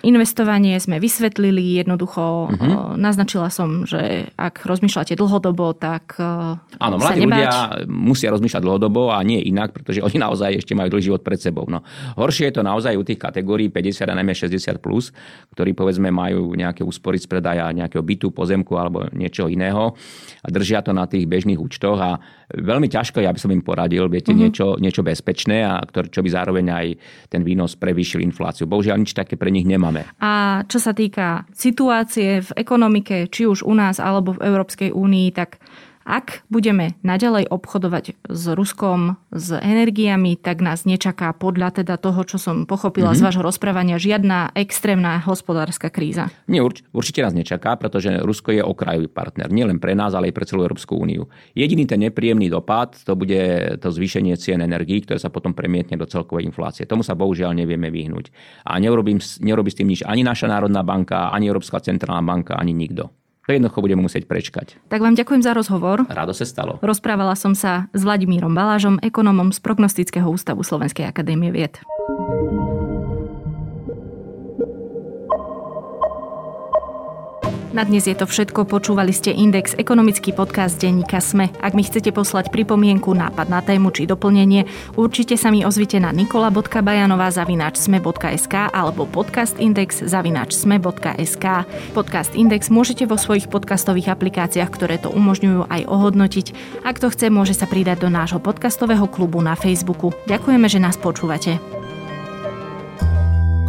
Investovanie sme vysvetlili, jednoducho uh-huh. naznačila som, že ak rozmýšľate dlhodobo, tak e, Áno, mladí ľudia musia rozmýšľať dlhodobo a nie inak, pretože oni naozaj ešte majú dlhý život pred sebou. No, horšie je to naozaj u tých kategórií 50 a najmä 60+, plus, ktorí povedzme majú nejaké úspory z predaja nejakého bytu, pozemku alebo niečo iného a držia to na tých bežných účtoch a veľmi ťažko, ja by som im poradil, viete, uh-huh. niečo, niečo bezpečné a ktor, čo by zároveň aj ten výnos prevýšil infláciu. Bohužiaľ nič také pre nich nemá máme. A čo sa týka situácie v ekonomike, či už u nás alebo v Európskej únii, tak ak budeme naďalej obchodovať s Ruskom, s energiami, tak nás nečaká podľa teda toho, čo som pochopila mm-hmm. z mhm. vášho rozprávania, žiadna extrémna hospodárska kríza. Nie, urč- určite nás nečaká, pretože Rusko je okrajový partner. Nielen pre nás, ale aj pre celú Európsku úniu. Jediný ten nepríjemný dopad, to bude to zvýšenie cien energií, ktoré sa potom premietne do celkovej inflácie. Tomu sa bohužiaľ nevieme vyhnúť. A nerobí s tým nič ani naša Národná banka, ani Európska centrálna banka, ani nikto. To jednoducho budeme musieť prečkať. Tak vám ďakujem za rozhovor. Rádo sa stalo. Rozprávala som sa s Vladimírom Balážom, ekonomom z Prognostického ústavu Slovenskej akadémie vied. Na dnes je to všetko. Počúvali ste Index, ekonomický podcast denníka Sme. Ak mi chcete poslať pripomienku, nápad na tému či doplnenie, určite sa mi ozvite na nikola.bajanová zavináč sme.sk alebo podcastindex zavináč sme.sk. Podcast Index môžete vo svojich podcastových aplikáciách, ktoré to umožňujú aj ohodnotiť. Ak to chce, môže sa pridať do nášho podcastového klubu na Facebooku. Ďakujeme, že nás počúvate.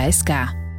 da SK.